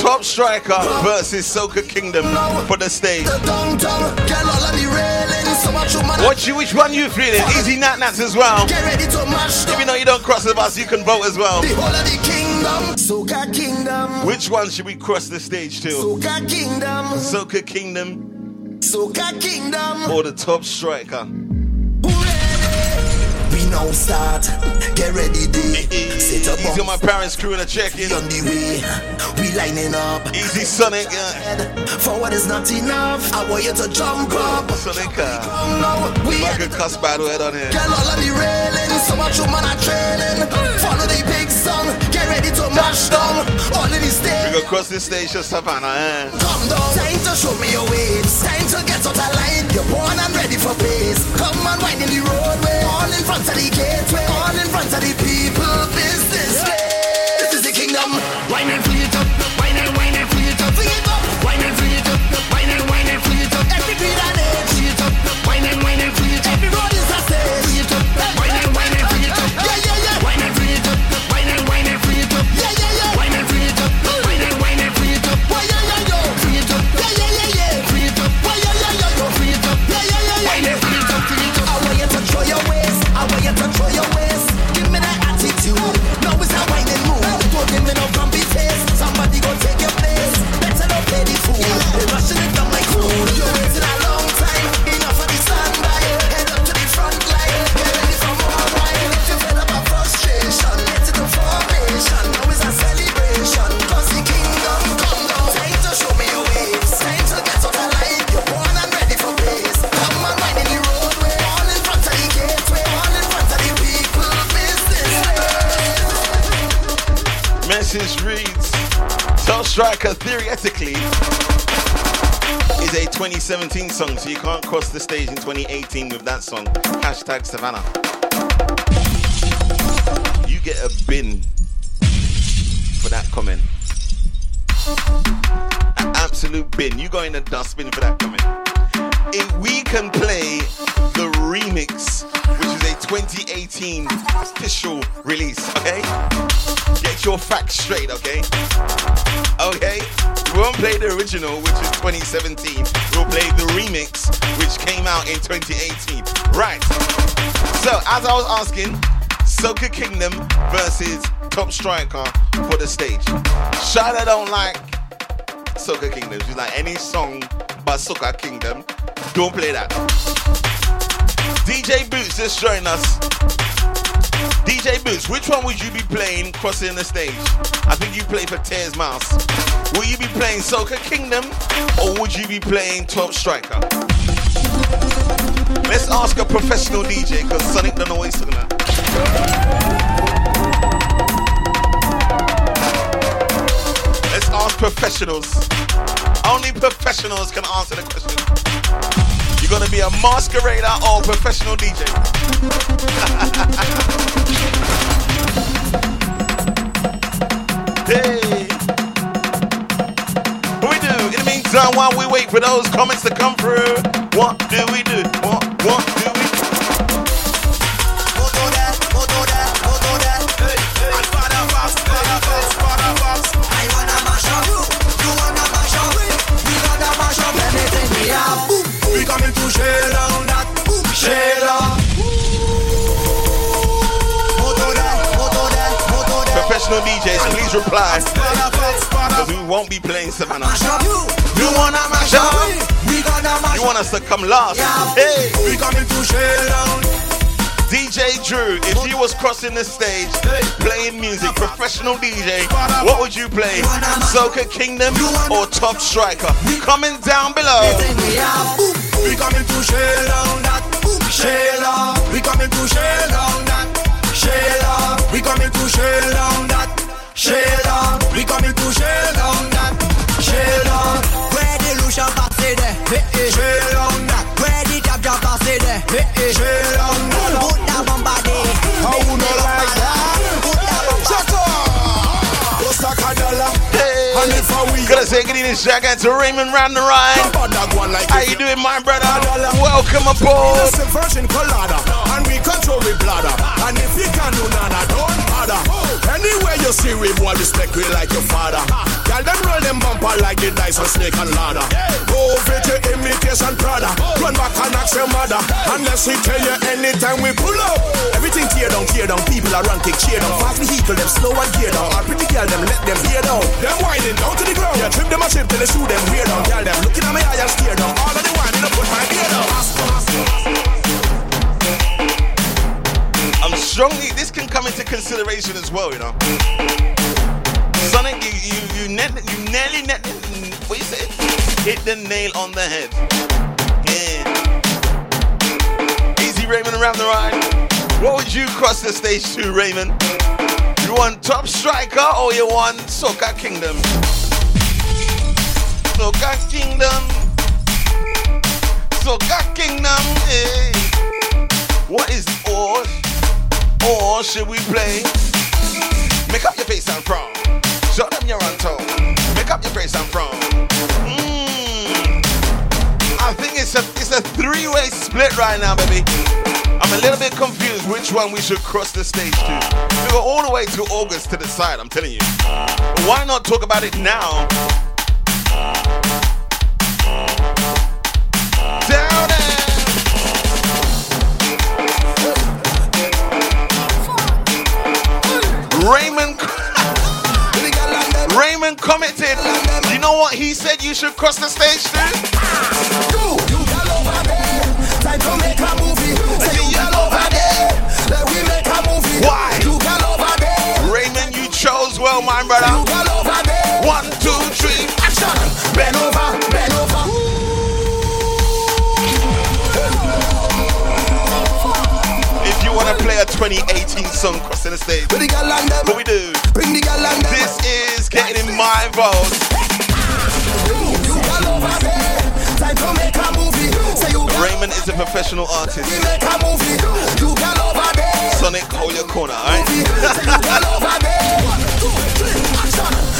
Top striker versus Soca Kingdom for the stage. Downtown, girl, all on the railing. So much woman. What you, which one you feeling? Easy Nat Nats as well. Get ready to Even though you don't cross the bus, you can vote as well. the whole of the kingdom. Soca kingdom. Which one should we cross the stage to? Soca kingdom. Soca Kingdom Soca kingdom. or the top striker? We now start. Get ready, day. Set up Easy on my parents' crew in a check-in. on the way. We lining up. Easy Sonic. Uh, Forward is not enough. I want you to jump up. Sonic. Come now. We I could cuss battle head on here. Girl, all on the railing, so much woman are trailing. Follow the big song, get ready to mash down. All in the We stage, go cross the to Savannah. Eh? come down. Time to show me your waves, time to get out of line. You're born and ready for pace. Come and wind in the in front of the gateway, all in front of the people. Striker theoretically is a 2017 song, so you can't cross the stage in 2018 with that song. Hashtag Savannah. You get a bin for that comment. An absolute bin. You go in the dustbin for that comment. If we can play the remix, which is 2018 official release, okay? Get your facts straight, okay? Okay? We won't play the original, which is 2017. We'll play the remix, which came out in 2018. Right. So, as I was asking, Soca Kingdom versus Top Striker for the stage. Shada don't like Soca Kingdom. She's like any song by Soca Kingdom. Don't play that. DJ Boots just joined us. DJ Boots, which one would you be playing crossing the stage? I think you play for Tears Mouse. Will you be playing Soca Kingdom or would you be playing 12 Striker? Let's ask a professional DJ because Sonic don't know what he's. Let's ask professionals. Only professionals can answer the question. You're gonna be a masquerader or professional DJ. hey. What we do? In the meantime, while we wait for those comments to come through, what do we do? What, what do? We coming to share down that share. Professional DJs, please reply. Because we won't be playing Savannah. You wanna mash up? We gonna mash You want us to come last? Hey! We coming to share down. DJ Drew, if you was crossing the stage playing music, professional DJ, what would you play? Soca Kingdom or Top Striker? Comment down below. We coming to share down that share. We coming to share down that share. We coming to share down that share. We coming to share down that share. Where the Lucian passé there, share down that. I we Gonna say good evening, shout out to Raymond round the ride. How you doing, my brother? Welcome aboard. Virgin colada, and we control with bladder. And if you can do nada, don't bother. Anywhere you see we boy, respect we like your father. Girl, them roll them bumper like the dice on snake and ladder. Go fit your imitation Prada. Run back and ask your mother. Unless we tell you anytime we pull up. Everything tear down, tear down. People are ranking, cheer down. Fast vehicle, them slow and gear down. Our pretty girl, them let them hear down. Them whining down to the ground. Yeah, trip them a trip till they shoot them weird down. Girl, them looking at me eye and steer down. All of the whining up put my gear down. I'm strongly. This can come into consideration as well, you know. Sonic, you you you, net, you nearly net, mm, what you say? Hit the nail on the head. Yeah. Easy Raymond around the ride. What would you cross the stage to, Raymond? You want Top Striker or you want Soca Kingdom? Soca Kingdom. Soca Kingdom. Hey. What is or or should we play? Make up your face and frown. Show them you're on. Make up your face and frown. Mm. I think it's a it's a three-way split right now, baby. I'm a little bit confused which one we should cross the stage to. We go all the way to August to decide, I'm telling you. Why not talk about it now? Down Raymond Commented. You know what he said you should cross the stage to? You, over there. Time to make a movie. Over there. We make a movie. Why? You over there. Raymond, you chose well, my brother. One, two, three, action. Bend over, bend over. If you want to play a 2018 song crossing the stage, what we do? Bring the and them. This is getting in my vote. You all over there. Time to make a movie. Say you Raymond is a professional artist. make a movie. You all over there. Sonic, hold your corner, alright? Say you all over there. One, two, three, action.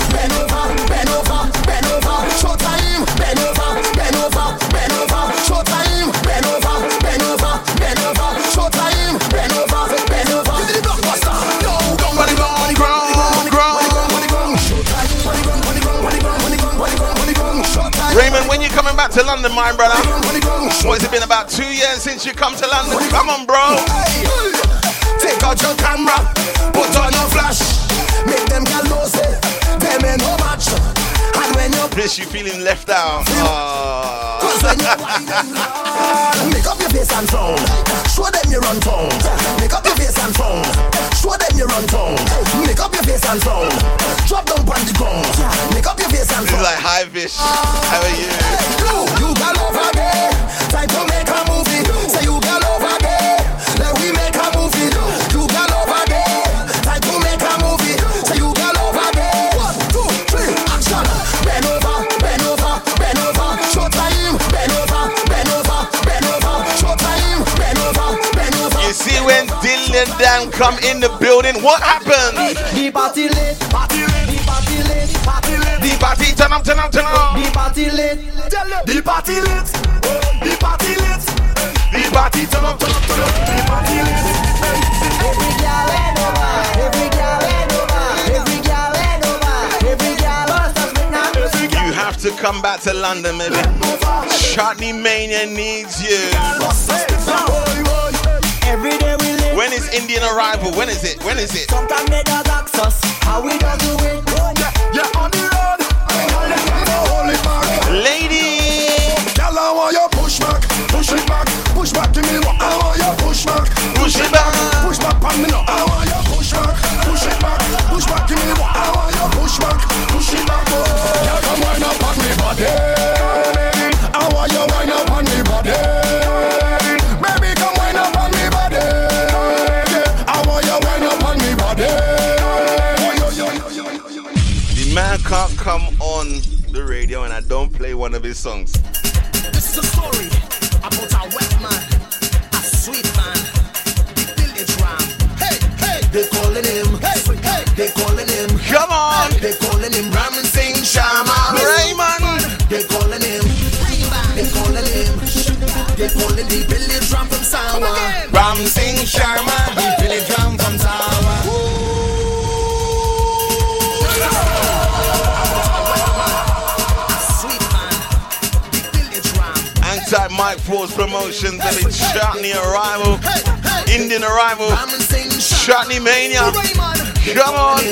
Raymond, when you coming back to London, my brother? What has it been about two years since you come to London? Come on, bro. Take out your camera, put on your flash, make them know say them ain't no match. And when you Chris, you feeling left out? Cause when you ah. wind them hard, make up your face and frown. Show them you run town. Make up your face and frown. Show them you run town. Make up your face and frown. Drop down on the ground. Make up your face and This is like hi, Vish. How are you? You, you gal over there. Time to make Dylan Dan come in the building, what happened? The party lit, party lit, the party lit, party lit. The party, turn up, turn up, turn up. The party lit, the party lit, the party lit. The party, turn up, turn up, turn up. The party lit. Every girl and over, every girl and over, every girl and over, every girl must have been now. You have to come back to London, baby. Chutney Mania needs you. Every day we live. When is Indian arrival? When is it? When is it? Sometimes they does ask us how we don't do it. Oh, yeah, on the road. Hold it back. Lady, Girl, I want you push back, push it back, push back to me. I want you push back, push it back. push back on me. now. I want you push back, push it back, push back to me. I want you push back, push it back. Oh, yeah, come wind up on me body. Man can't come on the radio and I don't play one of his songs. This is a story about a wet man, a sweet man, the village ram. Hey, hey, they calling him. Hey, hey, they calling him. Come on, They calling him Ram Singh Sharma. Raymond. They calling him. They calling him. They calling the village ram from Sawa. Ram Singh Sharma, the village ram Mike Force Promotions, and baby. Chutney Arrival. Indian Arrival. Ram Singh Chutney Mania. Come on.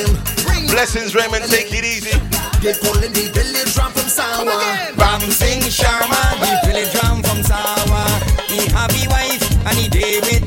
Blessings, Raymond. Take it easy. They calling the village ram from Sawa. Ram Singh Sharma, the village ram from Sawa. He happy wife and he day with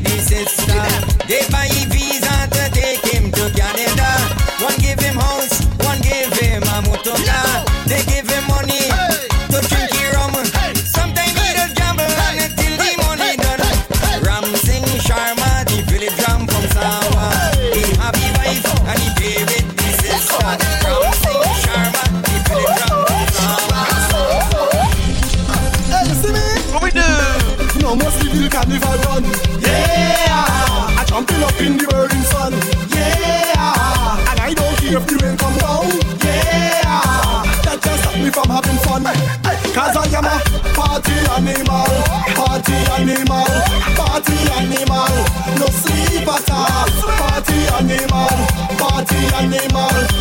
animal. Party animal. Party animal. No sleep at all. Party animal. Party animal.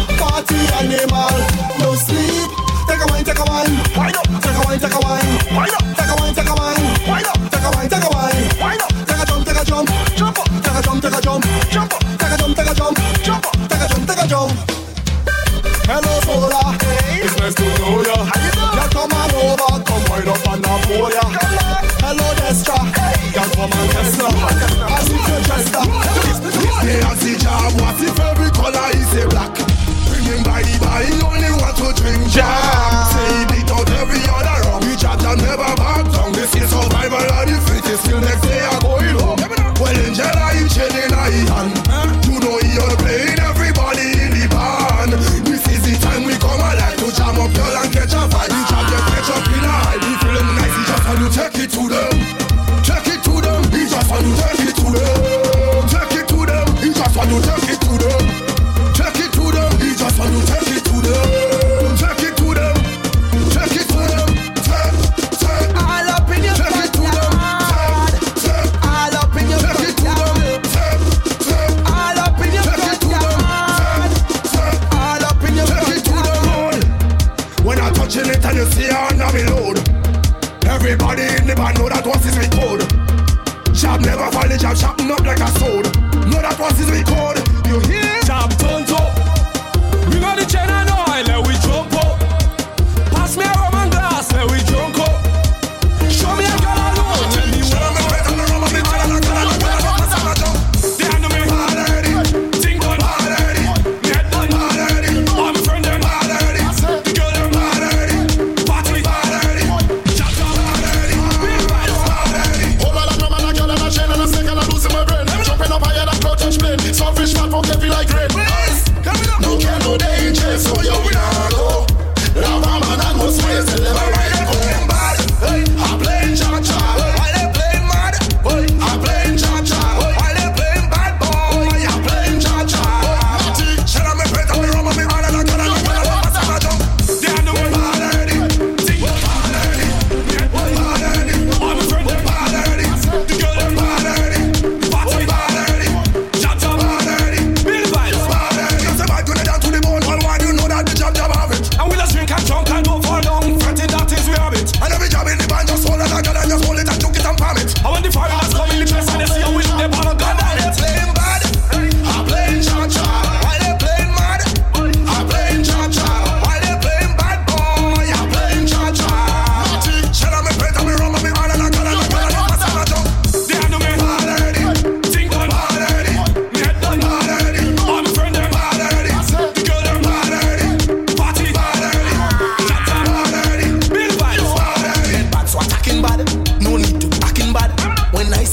On,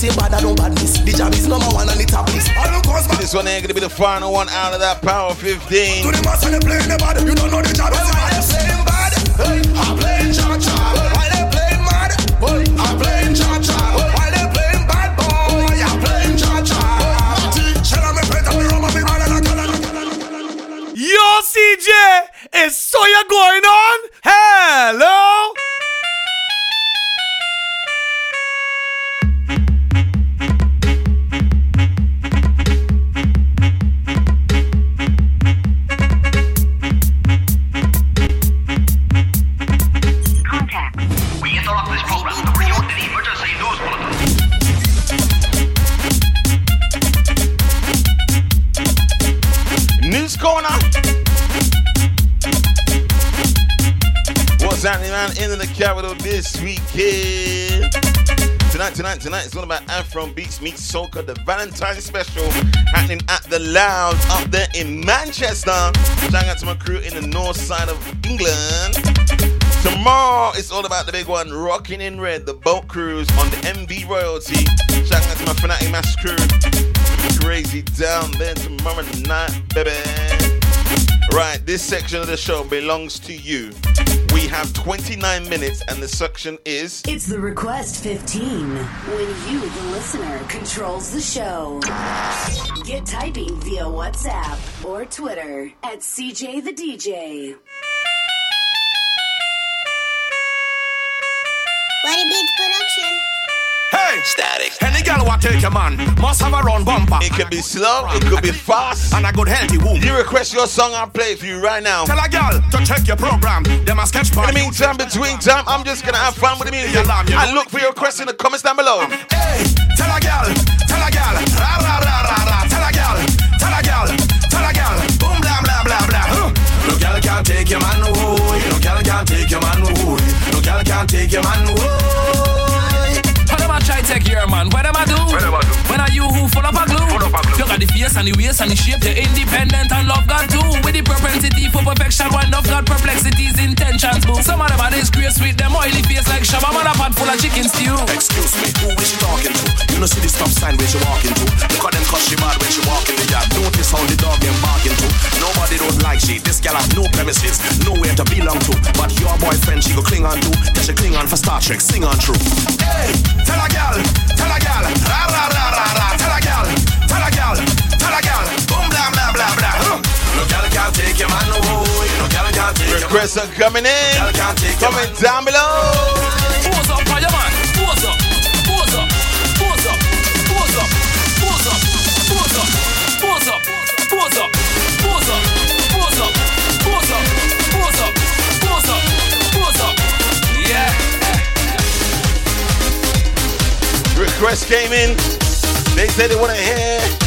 say bad, I don't badness. The job is number one on the top list. I don't cause. This one ain't gonna be the final one out of that Power 15. To the master, they playing the bad. You don't know the job is bad. playing bad. Hey, I'm playing cha-cha. While they playing mad. Hey, I'm playing cha-cha. While they playing bad boy. I'm playing cha-cha. Shut up, me pet up, me rum up, me man, and I Yo, CJ, is Soya going on? Tonight, tonight, it's all about Afro Beats meets Soca, the Valentine special happening at the Lounge up there in Manchester. Shout out to my crew in the north side of England. Tomorrow, it's all about the big one, Rocking in Red, the boat cruise on the MV Royalty. Shout out to my Fanatic Mass crew. Crazy down there tomorrow night, baby. Right, this section of the show belongs to you. We have 29 minutes, and the section is. It's the request 15. When you, the listener, controls the show. Get typing via WhatsApp or Twitter at CJ the DJ. What a Beats production. Hey, static. Any girl want take your man must have a round bumper. It could be slow, it could be fast, and a good healthy womb. You request your song, I'll play it for you right now. Tell a girl to check your program. Them a sketch In the meantime, between time, I'm just gonna have fun with the music. I look for your requests in the comments down below. Hey, tell a girl, tell a girl, ra ra ra ra ra. Tell a girl, tell a girl, tell a girl. Boom blah blah blah blah. Huh. No girl can't take your man away. No girl can't take your man away. No girl can't take your man away. The face and the waist and the shape. You're independent and love God too. With the propensity for perfection, one of God perplexities, intentions boo. Some of them are disgrace with them oily face like Shabba man a pot full of chicken stew. Excuse me, who is she talking to? You know see the stop sign where she walking to. Look at them cause she mad when she walk in the yard. Notice how the dog them barking to. Nobody don't like she. This girl have no premises, nowhere to belong to. But your boyfriend she go cling on to. That she cling on for Star Trek, sing on true. Hey, tell a girl, tell a girl, ra ra ra ra ra. No girl can take your man away. No girl can take your Requests are coming in. Comment down below. Pose up for man. Pose up. Pose up. Pose up. Pose up. Pose up. Pose up. Pose up. Pose up. Pose up. Pose up. Pose up. Pose up. Pose up. Pose up. Yeah. Requests came in. They said they want to hear.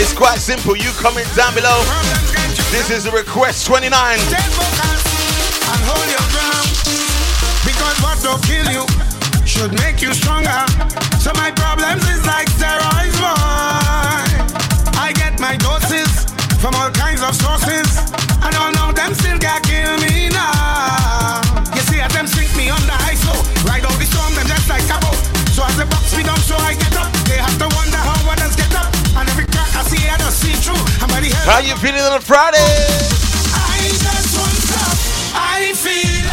It's quite simple. You comment down below. This is the request 29. and hold your ground. Because what don't kill you should make you stronger. So my problems is like steroids, boy. I get my doses from all kinds of sources. And all of them still got kill me now. You see, at them sink me under ice, so ride out the storm, them just like a boat. So as they box me down, so I get up. They have to wonder how others get up. And every crack I see, I don't see through. And by How you feeling on a Friday? I just want. I feel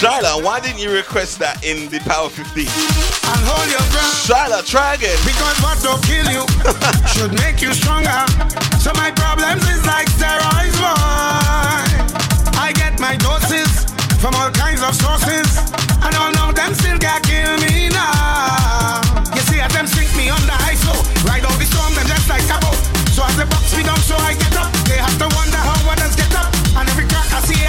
Shyla, why didn't you request that in the Power 15? And hold your ground. Shyla, try again. Because what don't kill you should make you stronger. So my problems is like steroids, boy. I get my doses from all kinds of sources. And all of them still got kill me now. You see, at them sink me under ice, so ride all the storm, them just like a boat. So as they box me down, so I get up. They have to wonder how others get up. And every crack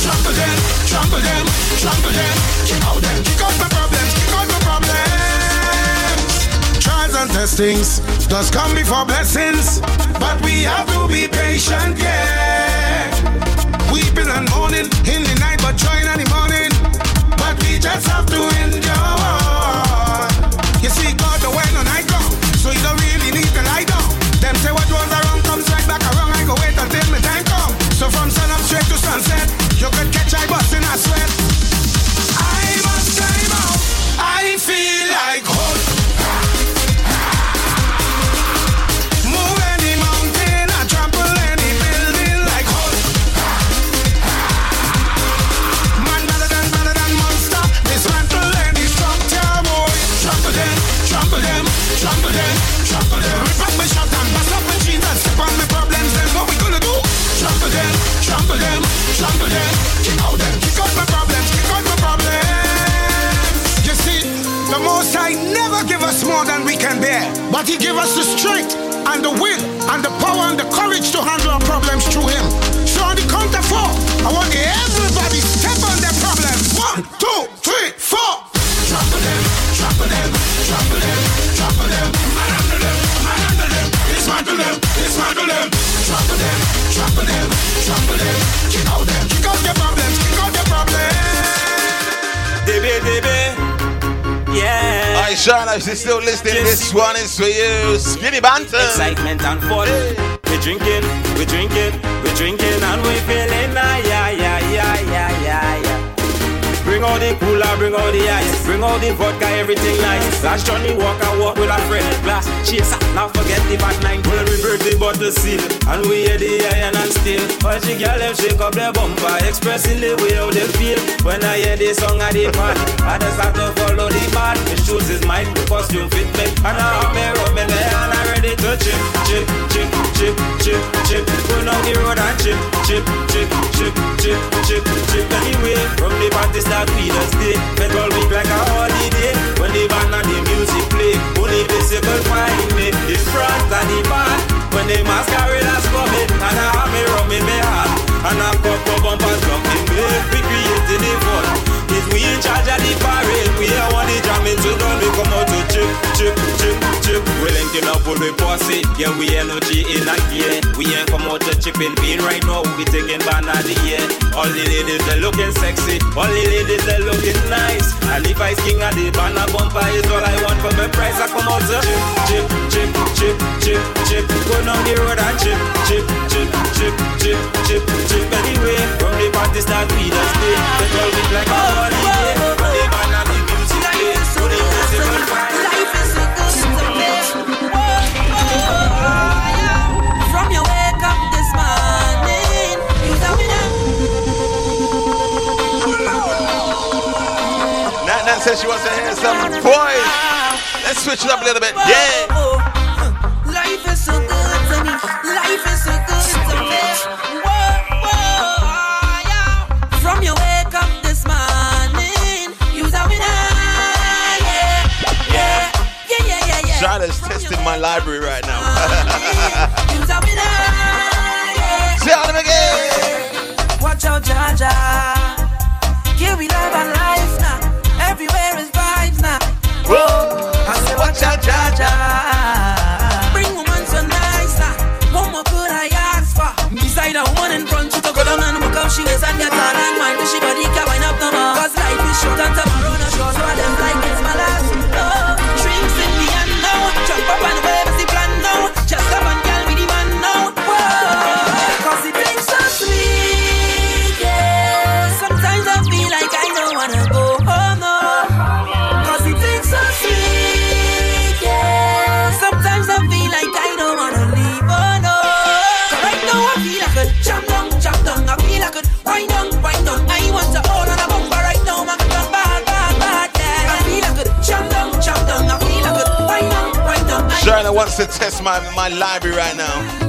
Jump again, jump again, jump again. Kick out them, kick out my problems, kick out my problems. Trials and testings does come before blessings, but we have to be patient, yeah. Weeping and mourning in the night, but joy in the morning. But we just have to endure. You see, God, the way no night come, so you don't really need to light on. Them say what was wrong comes right back around. I go wait until my time. So from sun up straight to sunset, you could catch I bust in a sweat. I must climb out. I feel like but He give us the strength and the will and the power and the courage to handle our problems through Him. So on the count of four, I want everybody step on their problems. One, two, three, four. Trample them, trample them, trample them, trample them. Manhandle them, manhandle them. Dismantle them, dismantle them. Trample them, trample them, trample them. Kick out them, kick out their problems, kick out their problems. DB, DB. Yeah. Sean, if you're still listening, this one is for you. Skinny Banton. Excitement and fun. We're drinking, we're drinking, we're drinking, and we're feeling ah yeah yeah. Bring all the cooler, bring all the ice, bring all the vodka, everything nice. Last Johnnie Walker walk with a friend, glass chaser. Now forget the bad night when we break the bottle seal, and we hear the iron and steel. All the girl them shake up their bumper, expressing the way how they feel. When I hear this song, I the man, I just have to follow the man. The shoes is mine, the costume fit me, and I have me rubbing there, and I'm ready to chip, chip, chip, chip, chip, chip. Go down the road and chip, chip, chip, chip, chip, chip, chip. Anyway, from the party start just stay. Petrol week like a holiday. When the band and the music play, only circle find me. The front and the back. When the masqueraders coming, and I have me rum in my heart, and I pop up bumpers jumping. We creating the fun. If we in charge of the parade, we are one the jamming to done. We come out to chip, chip, chip, chip. We linking up with we posse, yeah we energy in a gear. We ain't come out to chipping bean right now. We taking ban of the year. All the ladies they looking sexy, all the ladies they looking nice. And if I king of the banner bumper is all I want for my price. I come out to chip, chip, chip, chip, chip, chip. Go down the road and chip, chip, chip, chip, chip, chip, chip. Anyway, from the party start we just stay. Petrol week like a holiday. Nat says she wants to hear some boys. Let's switch it up a little bit. Yeah. Life is so good to me. Life is so good to me. Whoa, whoa, yeah. From your wake up this morning, you tell me now. Yeah, yeah, yeah, yeah, yeah, yeah. Charlotte's testing my library right now. You me. Yeah. Say all them again. Watch out, Jaja. Give me love and life now. Everywhere is vibes now. Whoa. I say, watch out, Jaja. Bring woman so nice now. What more could I ask for? Beside a woman in front, she to go down and look how she is and get on and mind. She body can wind up no more. Cause life is short and tomorrow not sure. So I them like wants to test my, my library right now.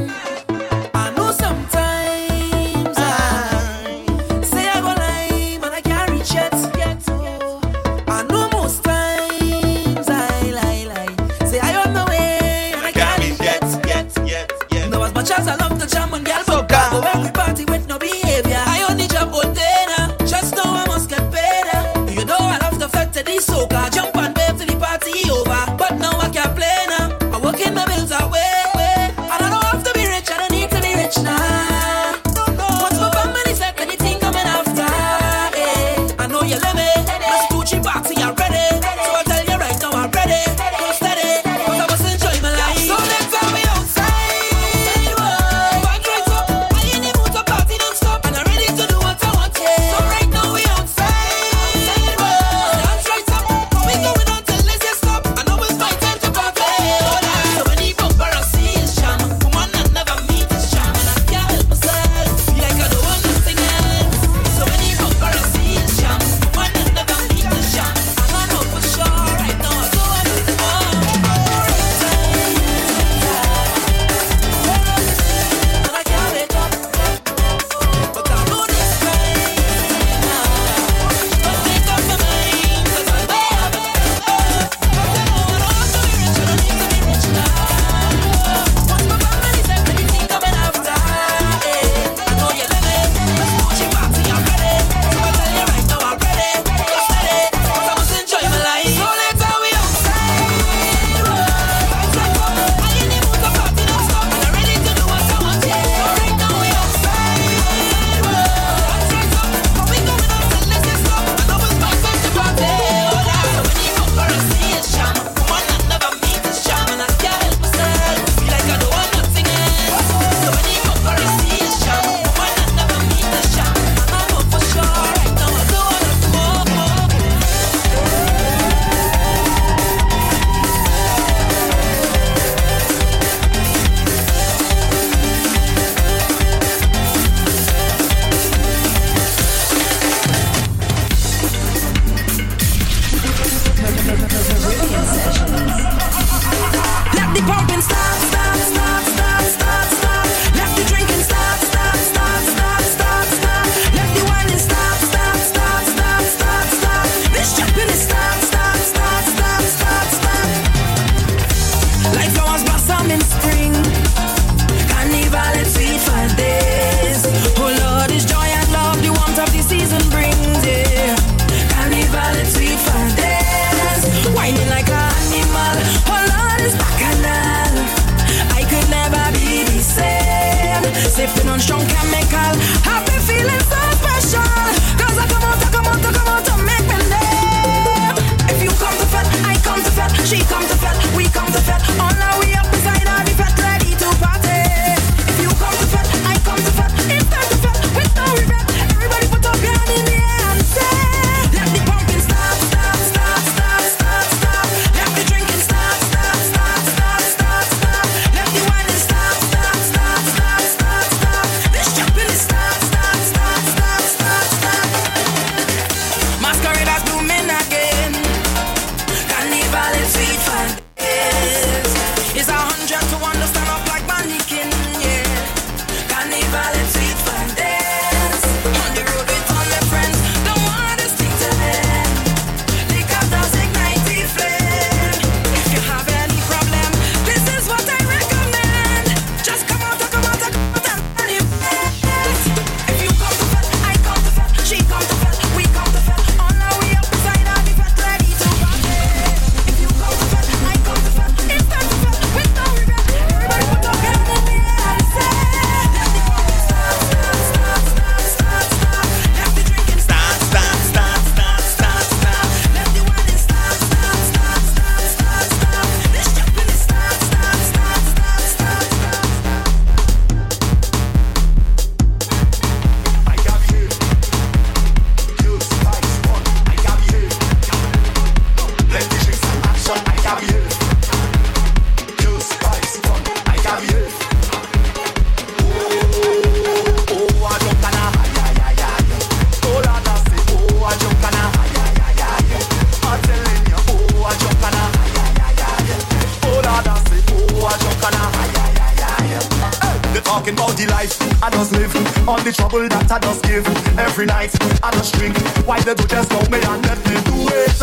trouble that I just give. Every night I just drink. Why they do just know me and let me do it?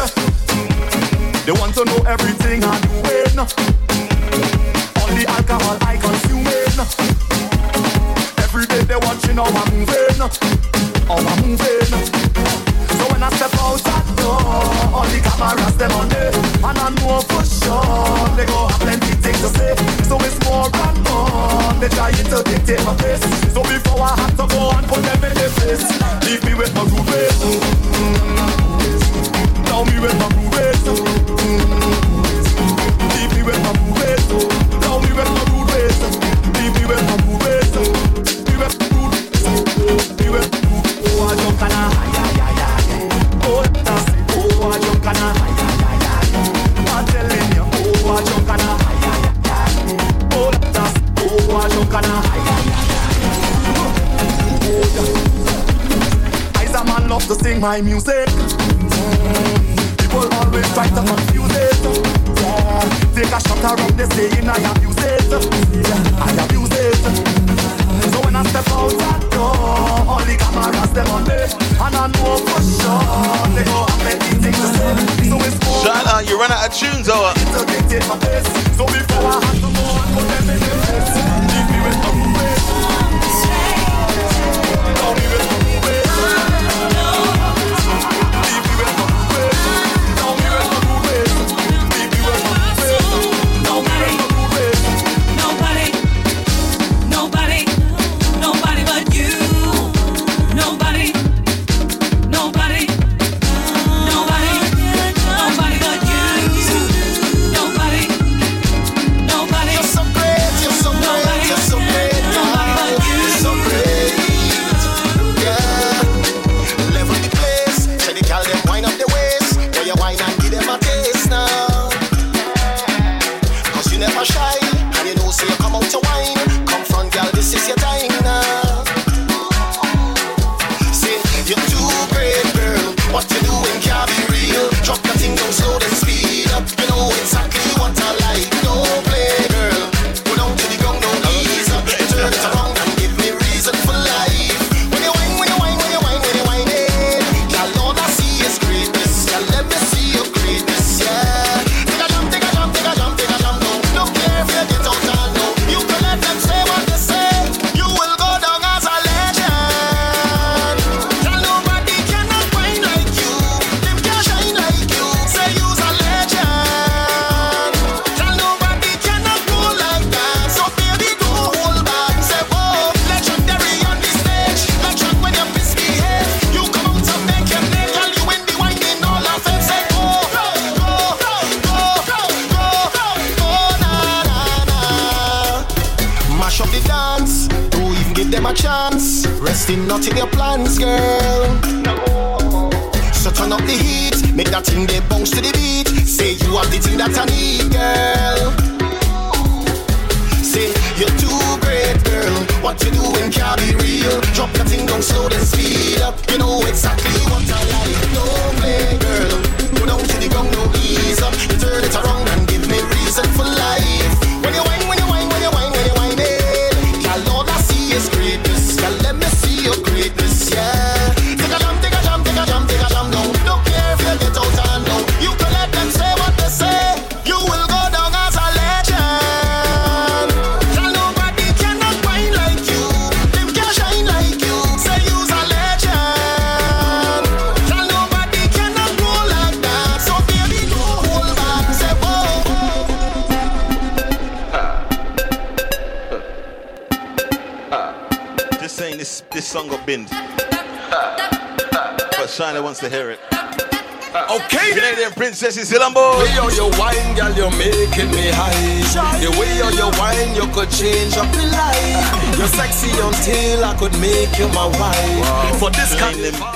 They want to know everything I do doing. All the alcohol I consume. In Every day they watching how I'm moving. How I'm moving. So when I step out that door All the cameras them on it And I know for sure They go have plenty things to say. So it's more and and they try to dictate my face. So before I have to go and put them in their face, leave me with my groove. Mm-hmm. Now me with my groove. to sing my music. People always try to confuse it. Take a shot around, they saying I abuse it. I abuse it. So when I step out that door, all the cameras them on me, and I know for sure they go have many things to say. So it's. Shut up, uh, you run out of tunes, uh. or. So before I to go and put them in the place, leave me with the Don't.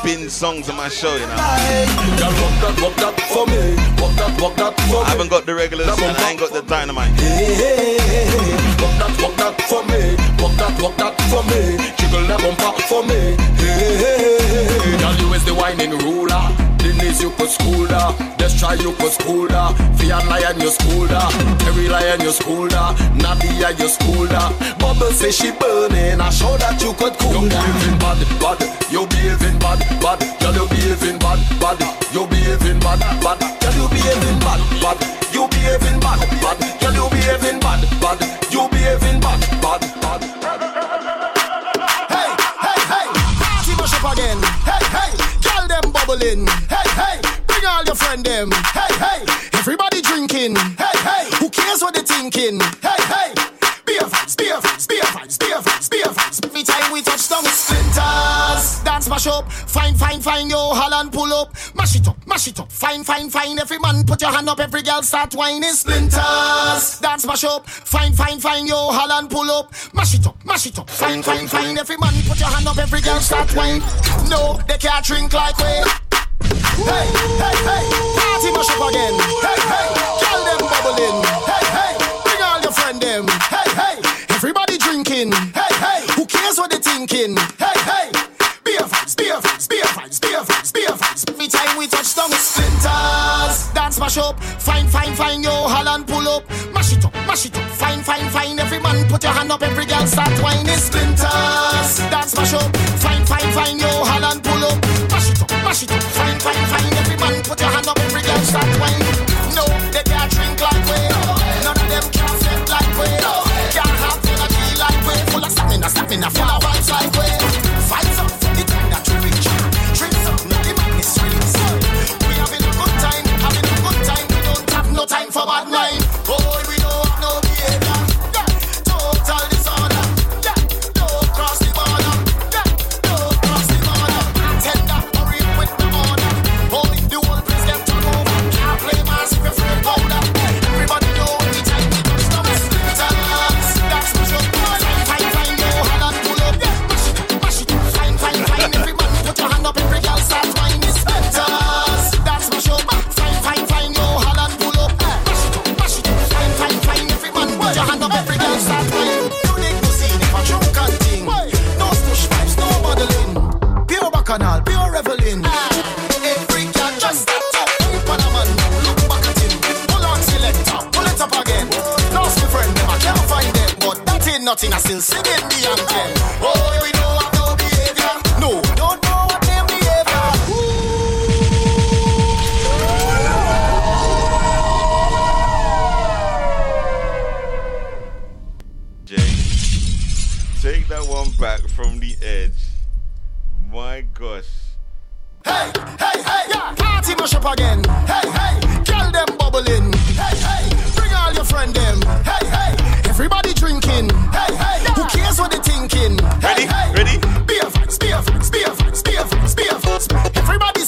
Bin songs on my show, you know. I haven't got the regulars and I ain't got the dynamite. Hey, walk that, walk that for me. Walk that, walk that for me. Jiggle that bumper for me. Hey, girl, you is the whining ruler. Denise, you put schooler. Just try you put schooler. Fiat lion, you schooler. Every lion, you schooler. Nadia, you schooler. Bubble say she burning. I show that you could cool You behaving bad, bad. You behaving bad, bad. Girl, you behaving bad, bad. You behaving bad, bad. Girl, you behaving bad, bad. You behaving bad, bad. Girl, you behaving bad, bad. You behaving bad, bad, bad. Bubbling. Hey, hey, bring all your friend them. Hey, hey, everybody drinking. Hey, hey, who cares what they thinking? Hey, hey, beer vibes, beer vibes, beer vibes, beer vibes, beer vibes. Every time we touch down, splinters. Dance mash up, fine, fine, fine, yo, Holland pull up. Mash it up, mash it up, fine, fine, fine. Every man put your hand up, every girl start whining. Splinters, dance mash up, fine, fine, fine, yo, Holland pull up. Mash it up, mash it up, fine, fine, fine. Every man put your hand up, every girl start whine. No, they can't drink like we. Hey, hey, hey, party mash up again. Hey, hey, girl them bubbling. Hey, hey, bring all your friend them. Hey, hey, everybody drinking. Hey, hey, who cares what they thinking? Hey, hey, beer vibes, beer vibes, beer vibes, beer vibes, beer vibes. Every time we touch down, splinters. Dance mash up, fine, fine, fine, yo, Holland pull up. Mash it up, mash it up, fine, fine, fine. Every man put your hand up, every girl start whining. Splinters. Dance mash up, fine, fine, fine, yo. Mash it up, fine, fine, fine. Every man put your hand up, every girl start whining. No, they can't drink like we. None of them can flip like we. Can't have energy like we. Full of stamina, stamina, full of vibes like we. Ain't nothing. I still singing the anthem. Oh, we don't have no behavior. No, don't know what them behavior. Jay, take that one back from the edge. My gosh. Hey, hey, hey, yeah. Party mash up again. Hey, hey, Everybody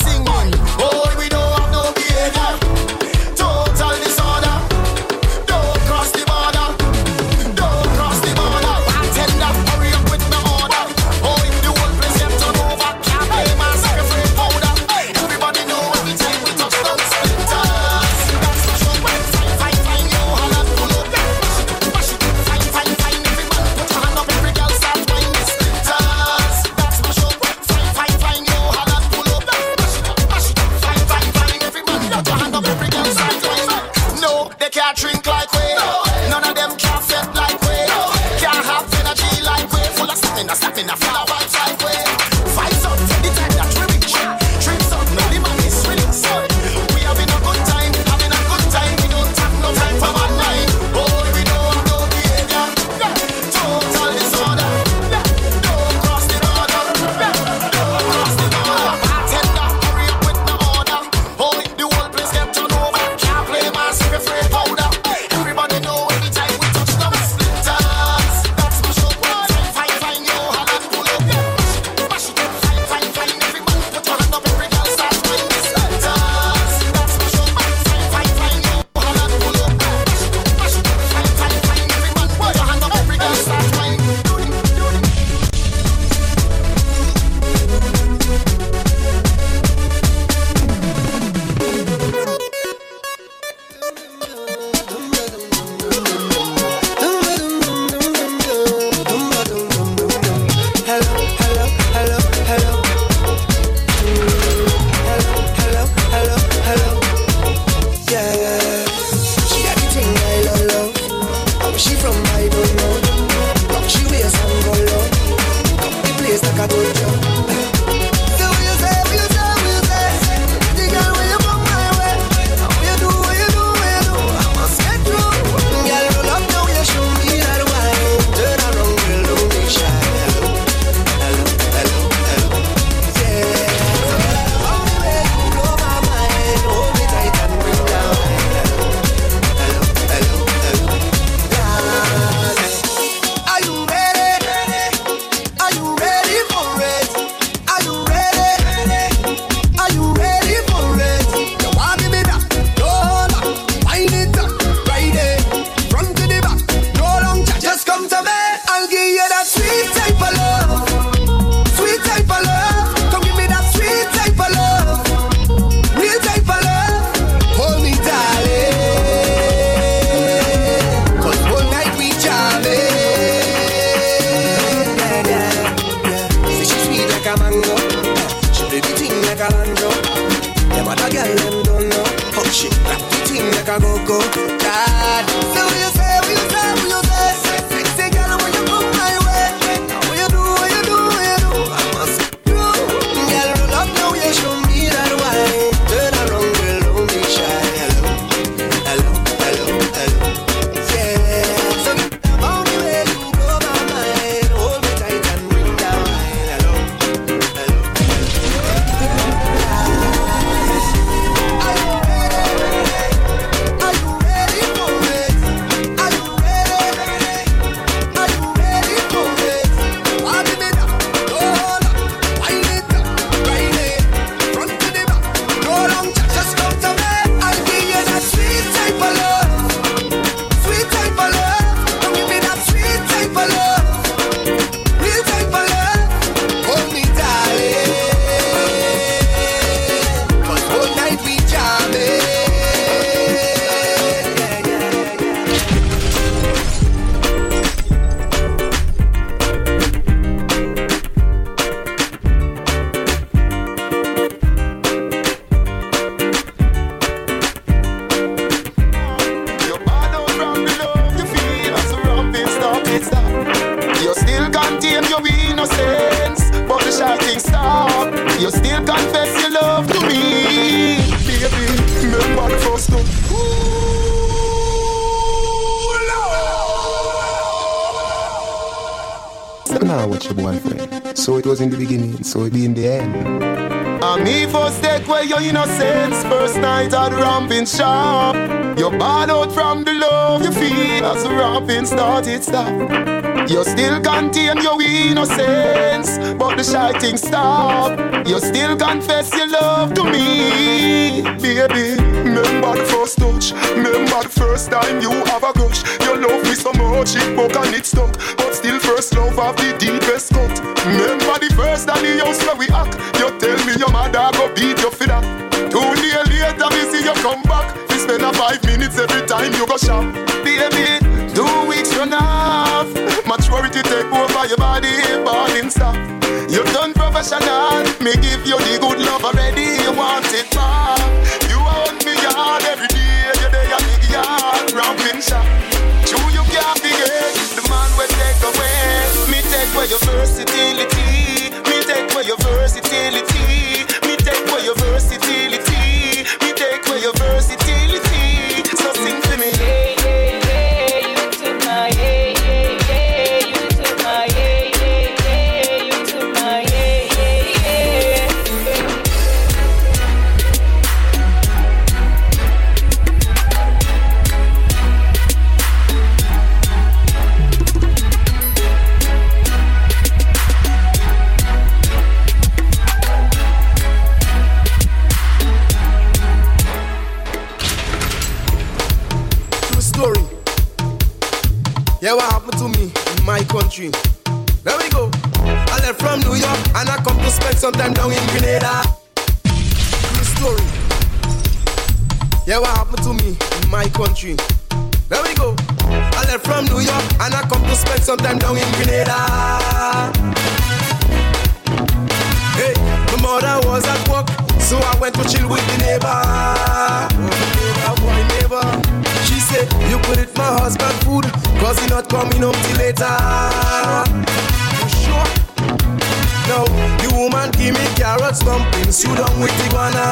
come to spend some time down in Grenada. True story. Yeah, what happened to me in my country? There we go. I left from New York and I come to spend some time down in Grenada. Hey, my mother was at work, so I went to chill with the neighbor. Oh, neighbor. She said, You could eat my husband food, cause he not coming home till later. You sure? No, the woman give me carrots, dumplings, you down with iguana.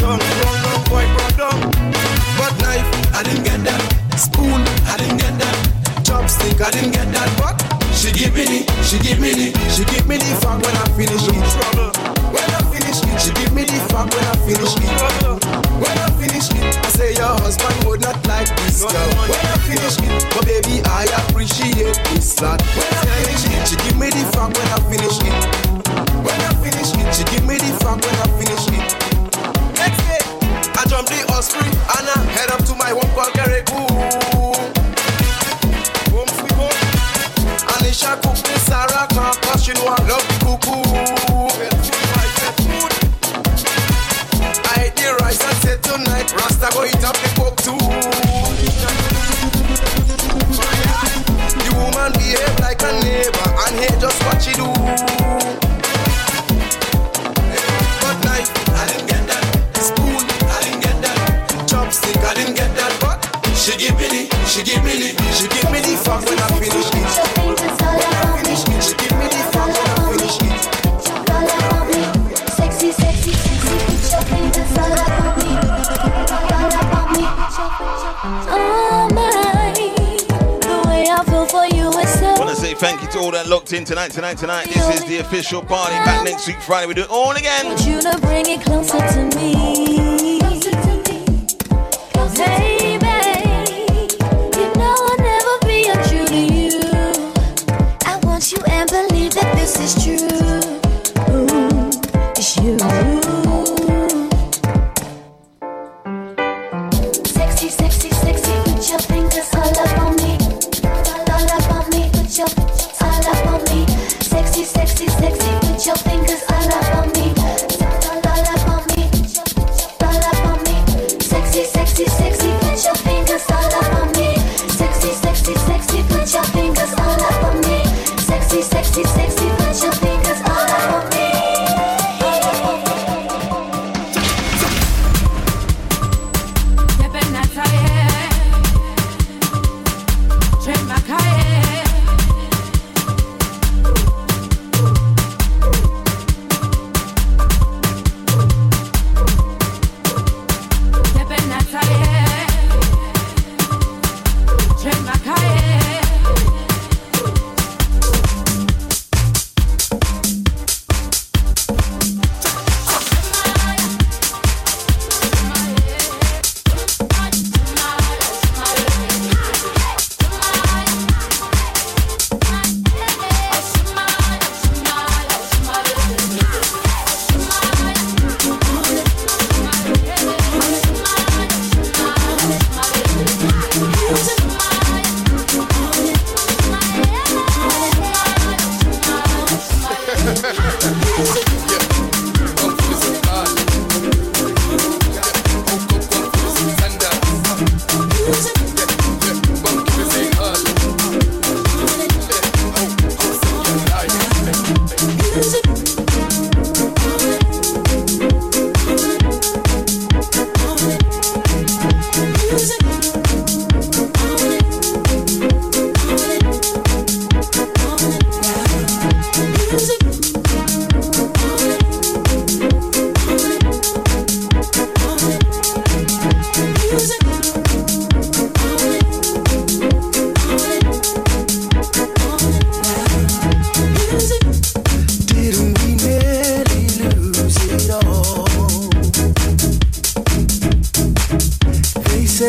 Wrong, wrong, wrong, boy, wrong. But knife, I didn't get that. Spoon, I didn't get that. Chopstick, I didn't get that. But she give me the, she give me the, she give me the fuck when I finish it. Trouble. When I finish it, she give me the fuck when I finish it. Trouble. When I finish it, I say your husband would not like this girl. When I finish it, but baby I appreciate this lad. When I finish it, she give me the fuck when I finish it. When I finish it, she give me the fuck when I finish it. Next day, I jump the osprey and I head up to my home called Carriacou. Anisha cook me Sarah can cause she know I love cuckoo. I ate the and said tonight Rasta go eat up the coke too. The woman behave like a neighbor and hey just what she do. But knife, I didn't get that. Spoon, I didn't get that. Chopstick, I didn't get that. But she give me the, she give me the, she give me the fuck when I finish thank you to all that locked in tonight, tonight, tonight. This is the official party. Back next week, Friday, we do it all again. Want you to bring it closer to me. True. Ooh, it's you.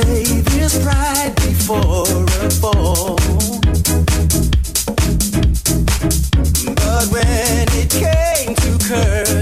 Say there's pride before a fall. But when it came to curtain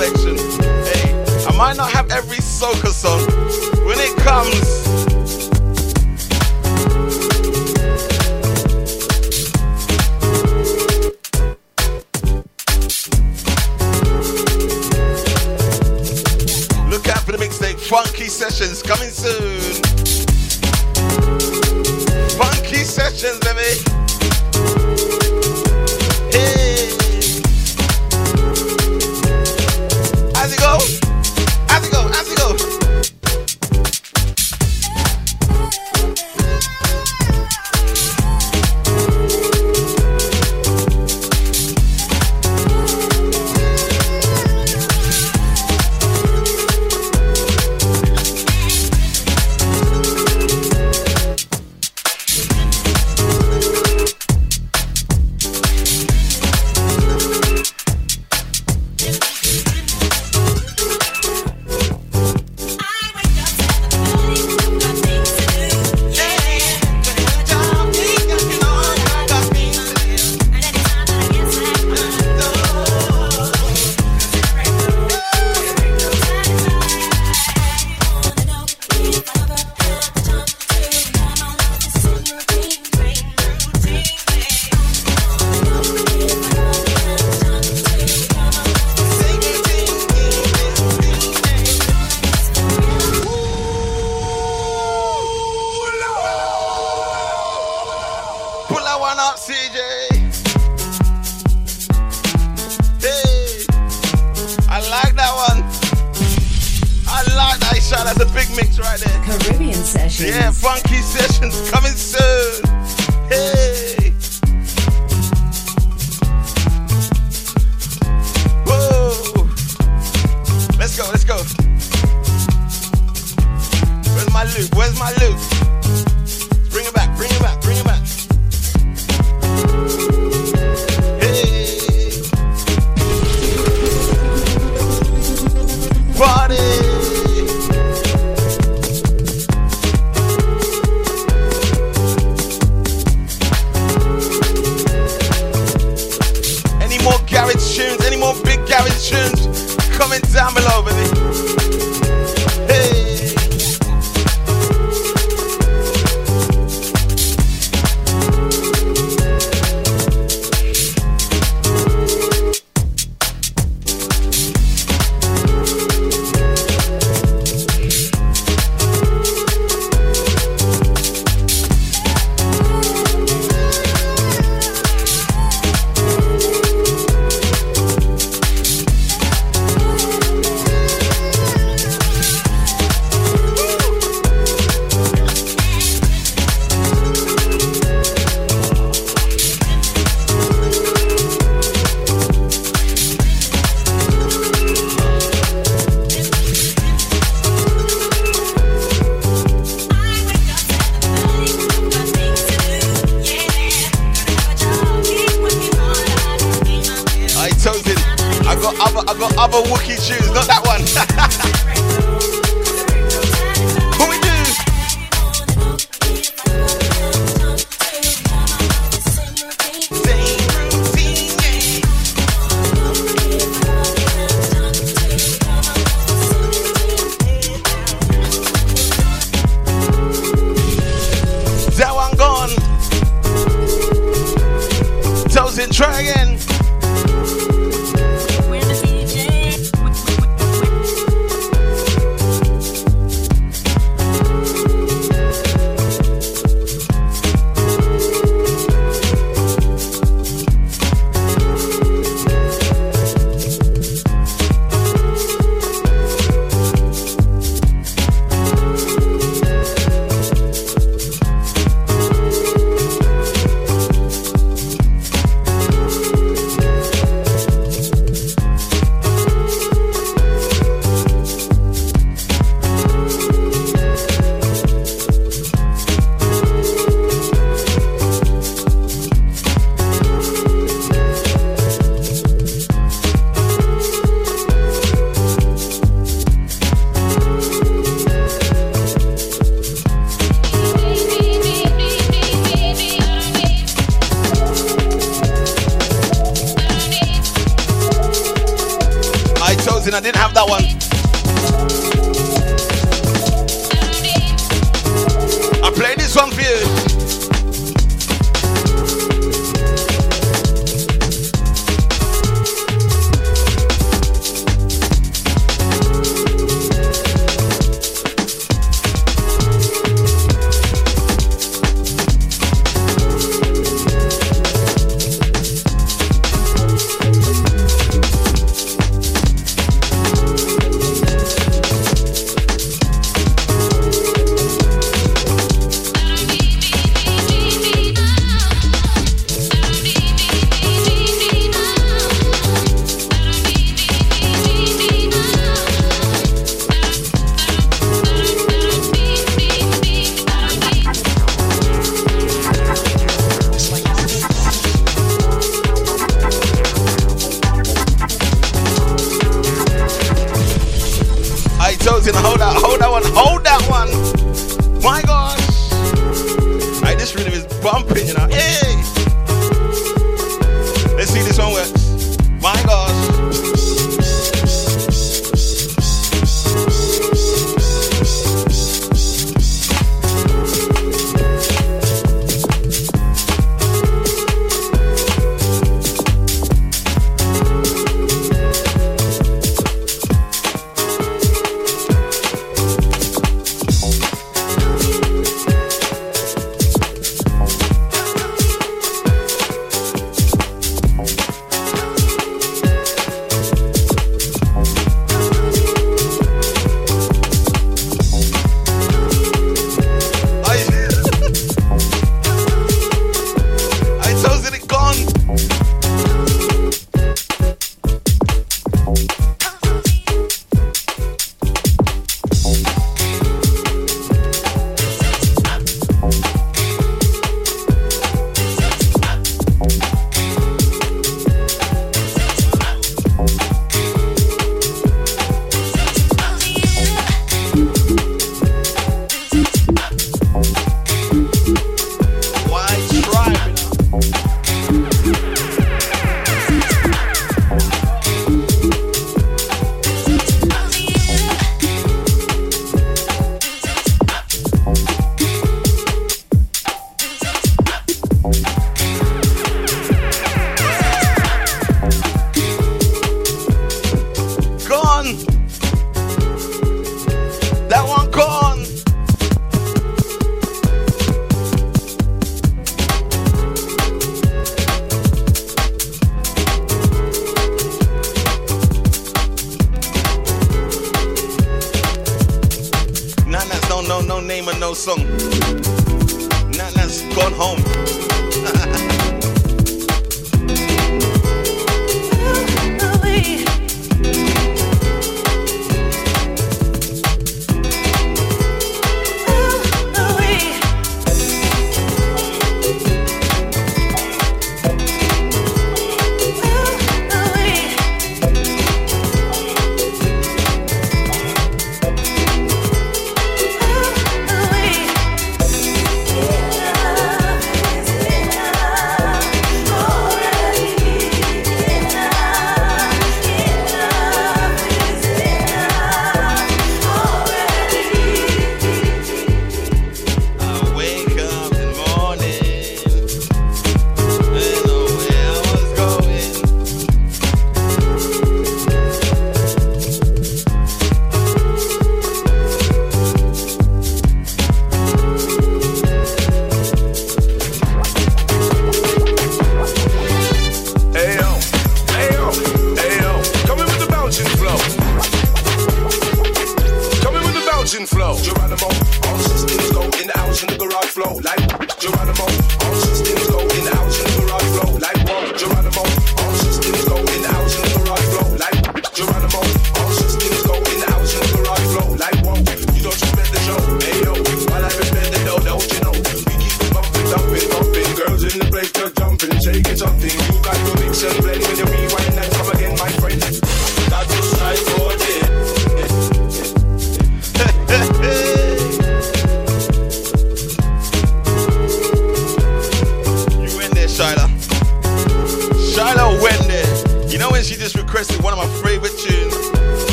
selection. Hey, I might not have every soca song. When it comes, look out for the mixtape, Funky Sessions coming soon.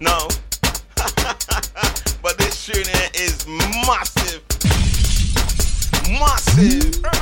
No. but this here is massive. Massive.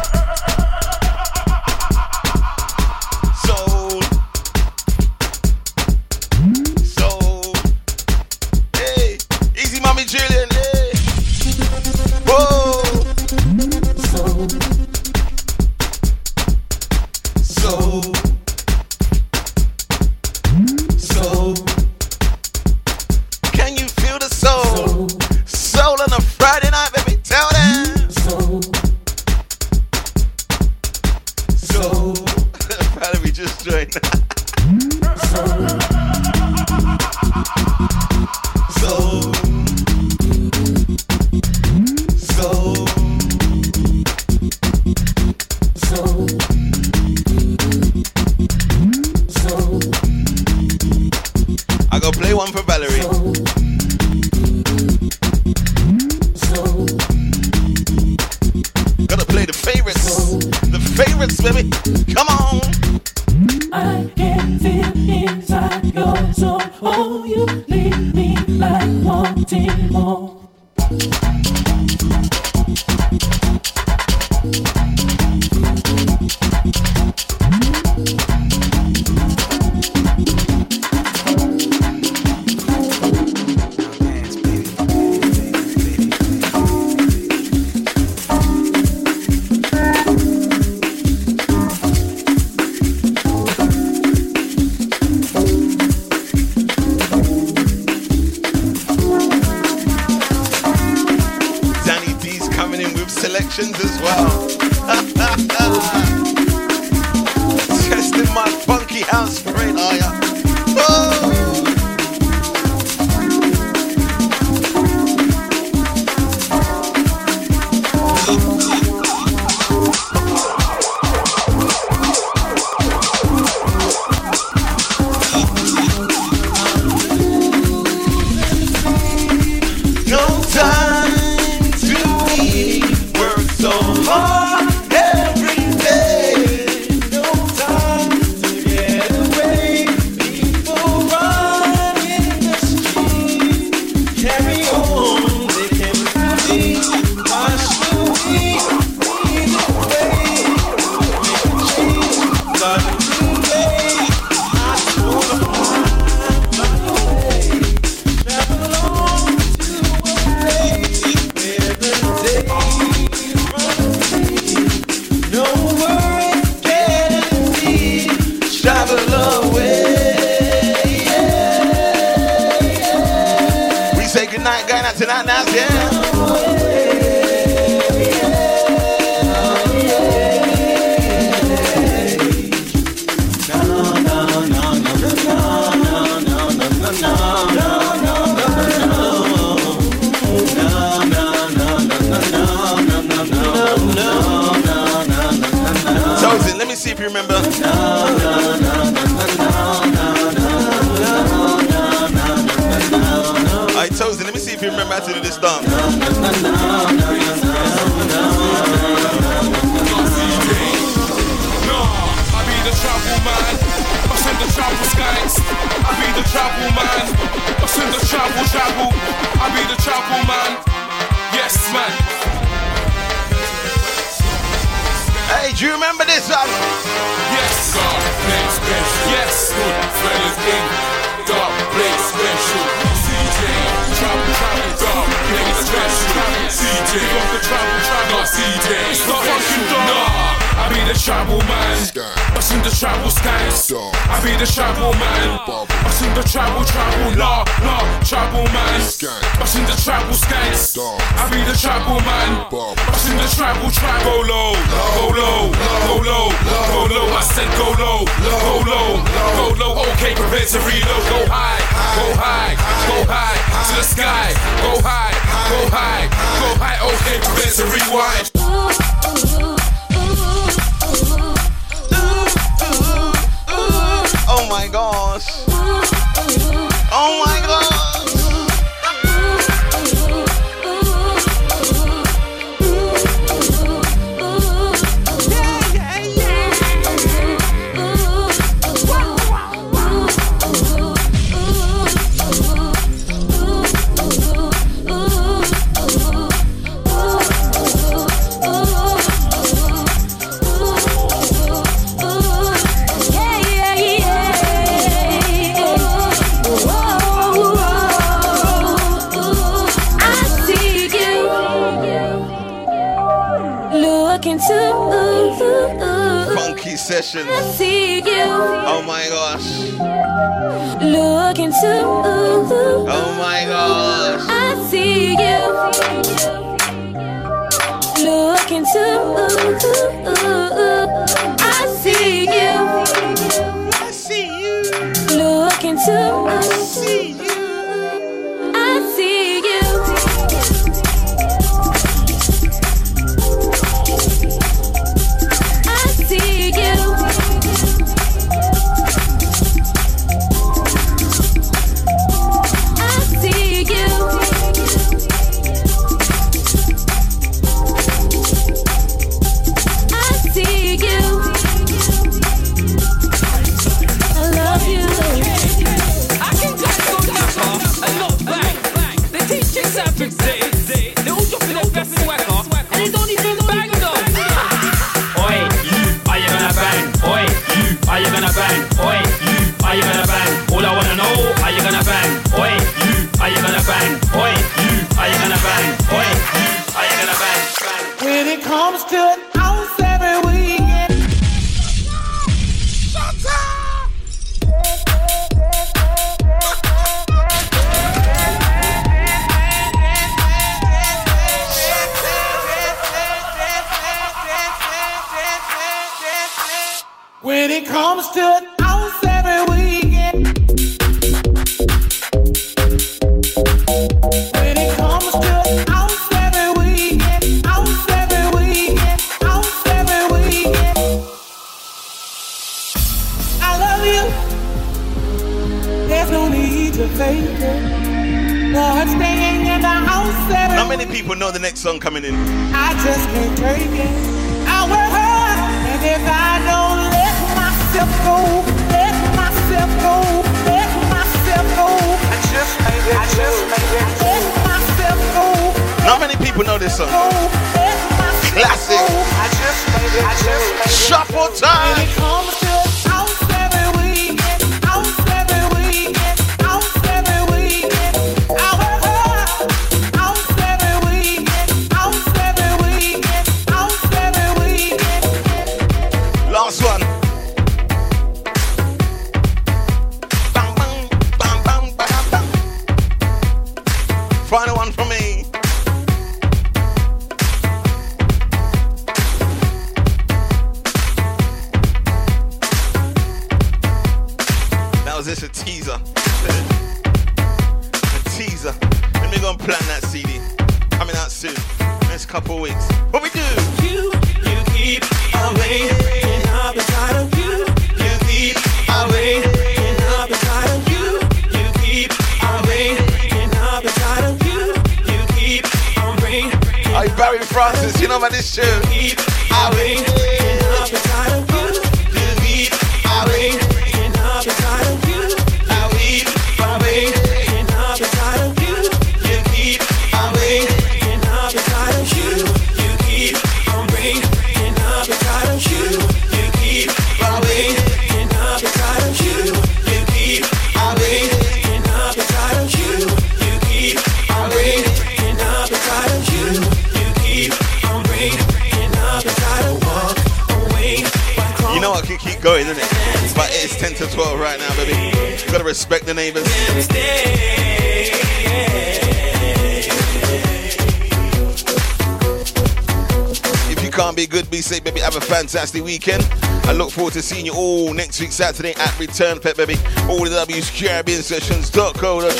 Fantastic weekend. I look forward to seeing you all next week, Saturday at Return Fete, baby. All the W's, Caribbean Sessions.co.uk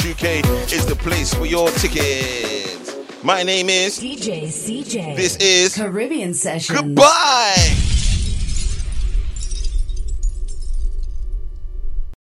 is the place for your tickets. My name is DJ CJ. This is Caribbean Sessions. Goodbye.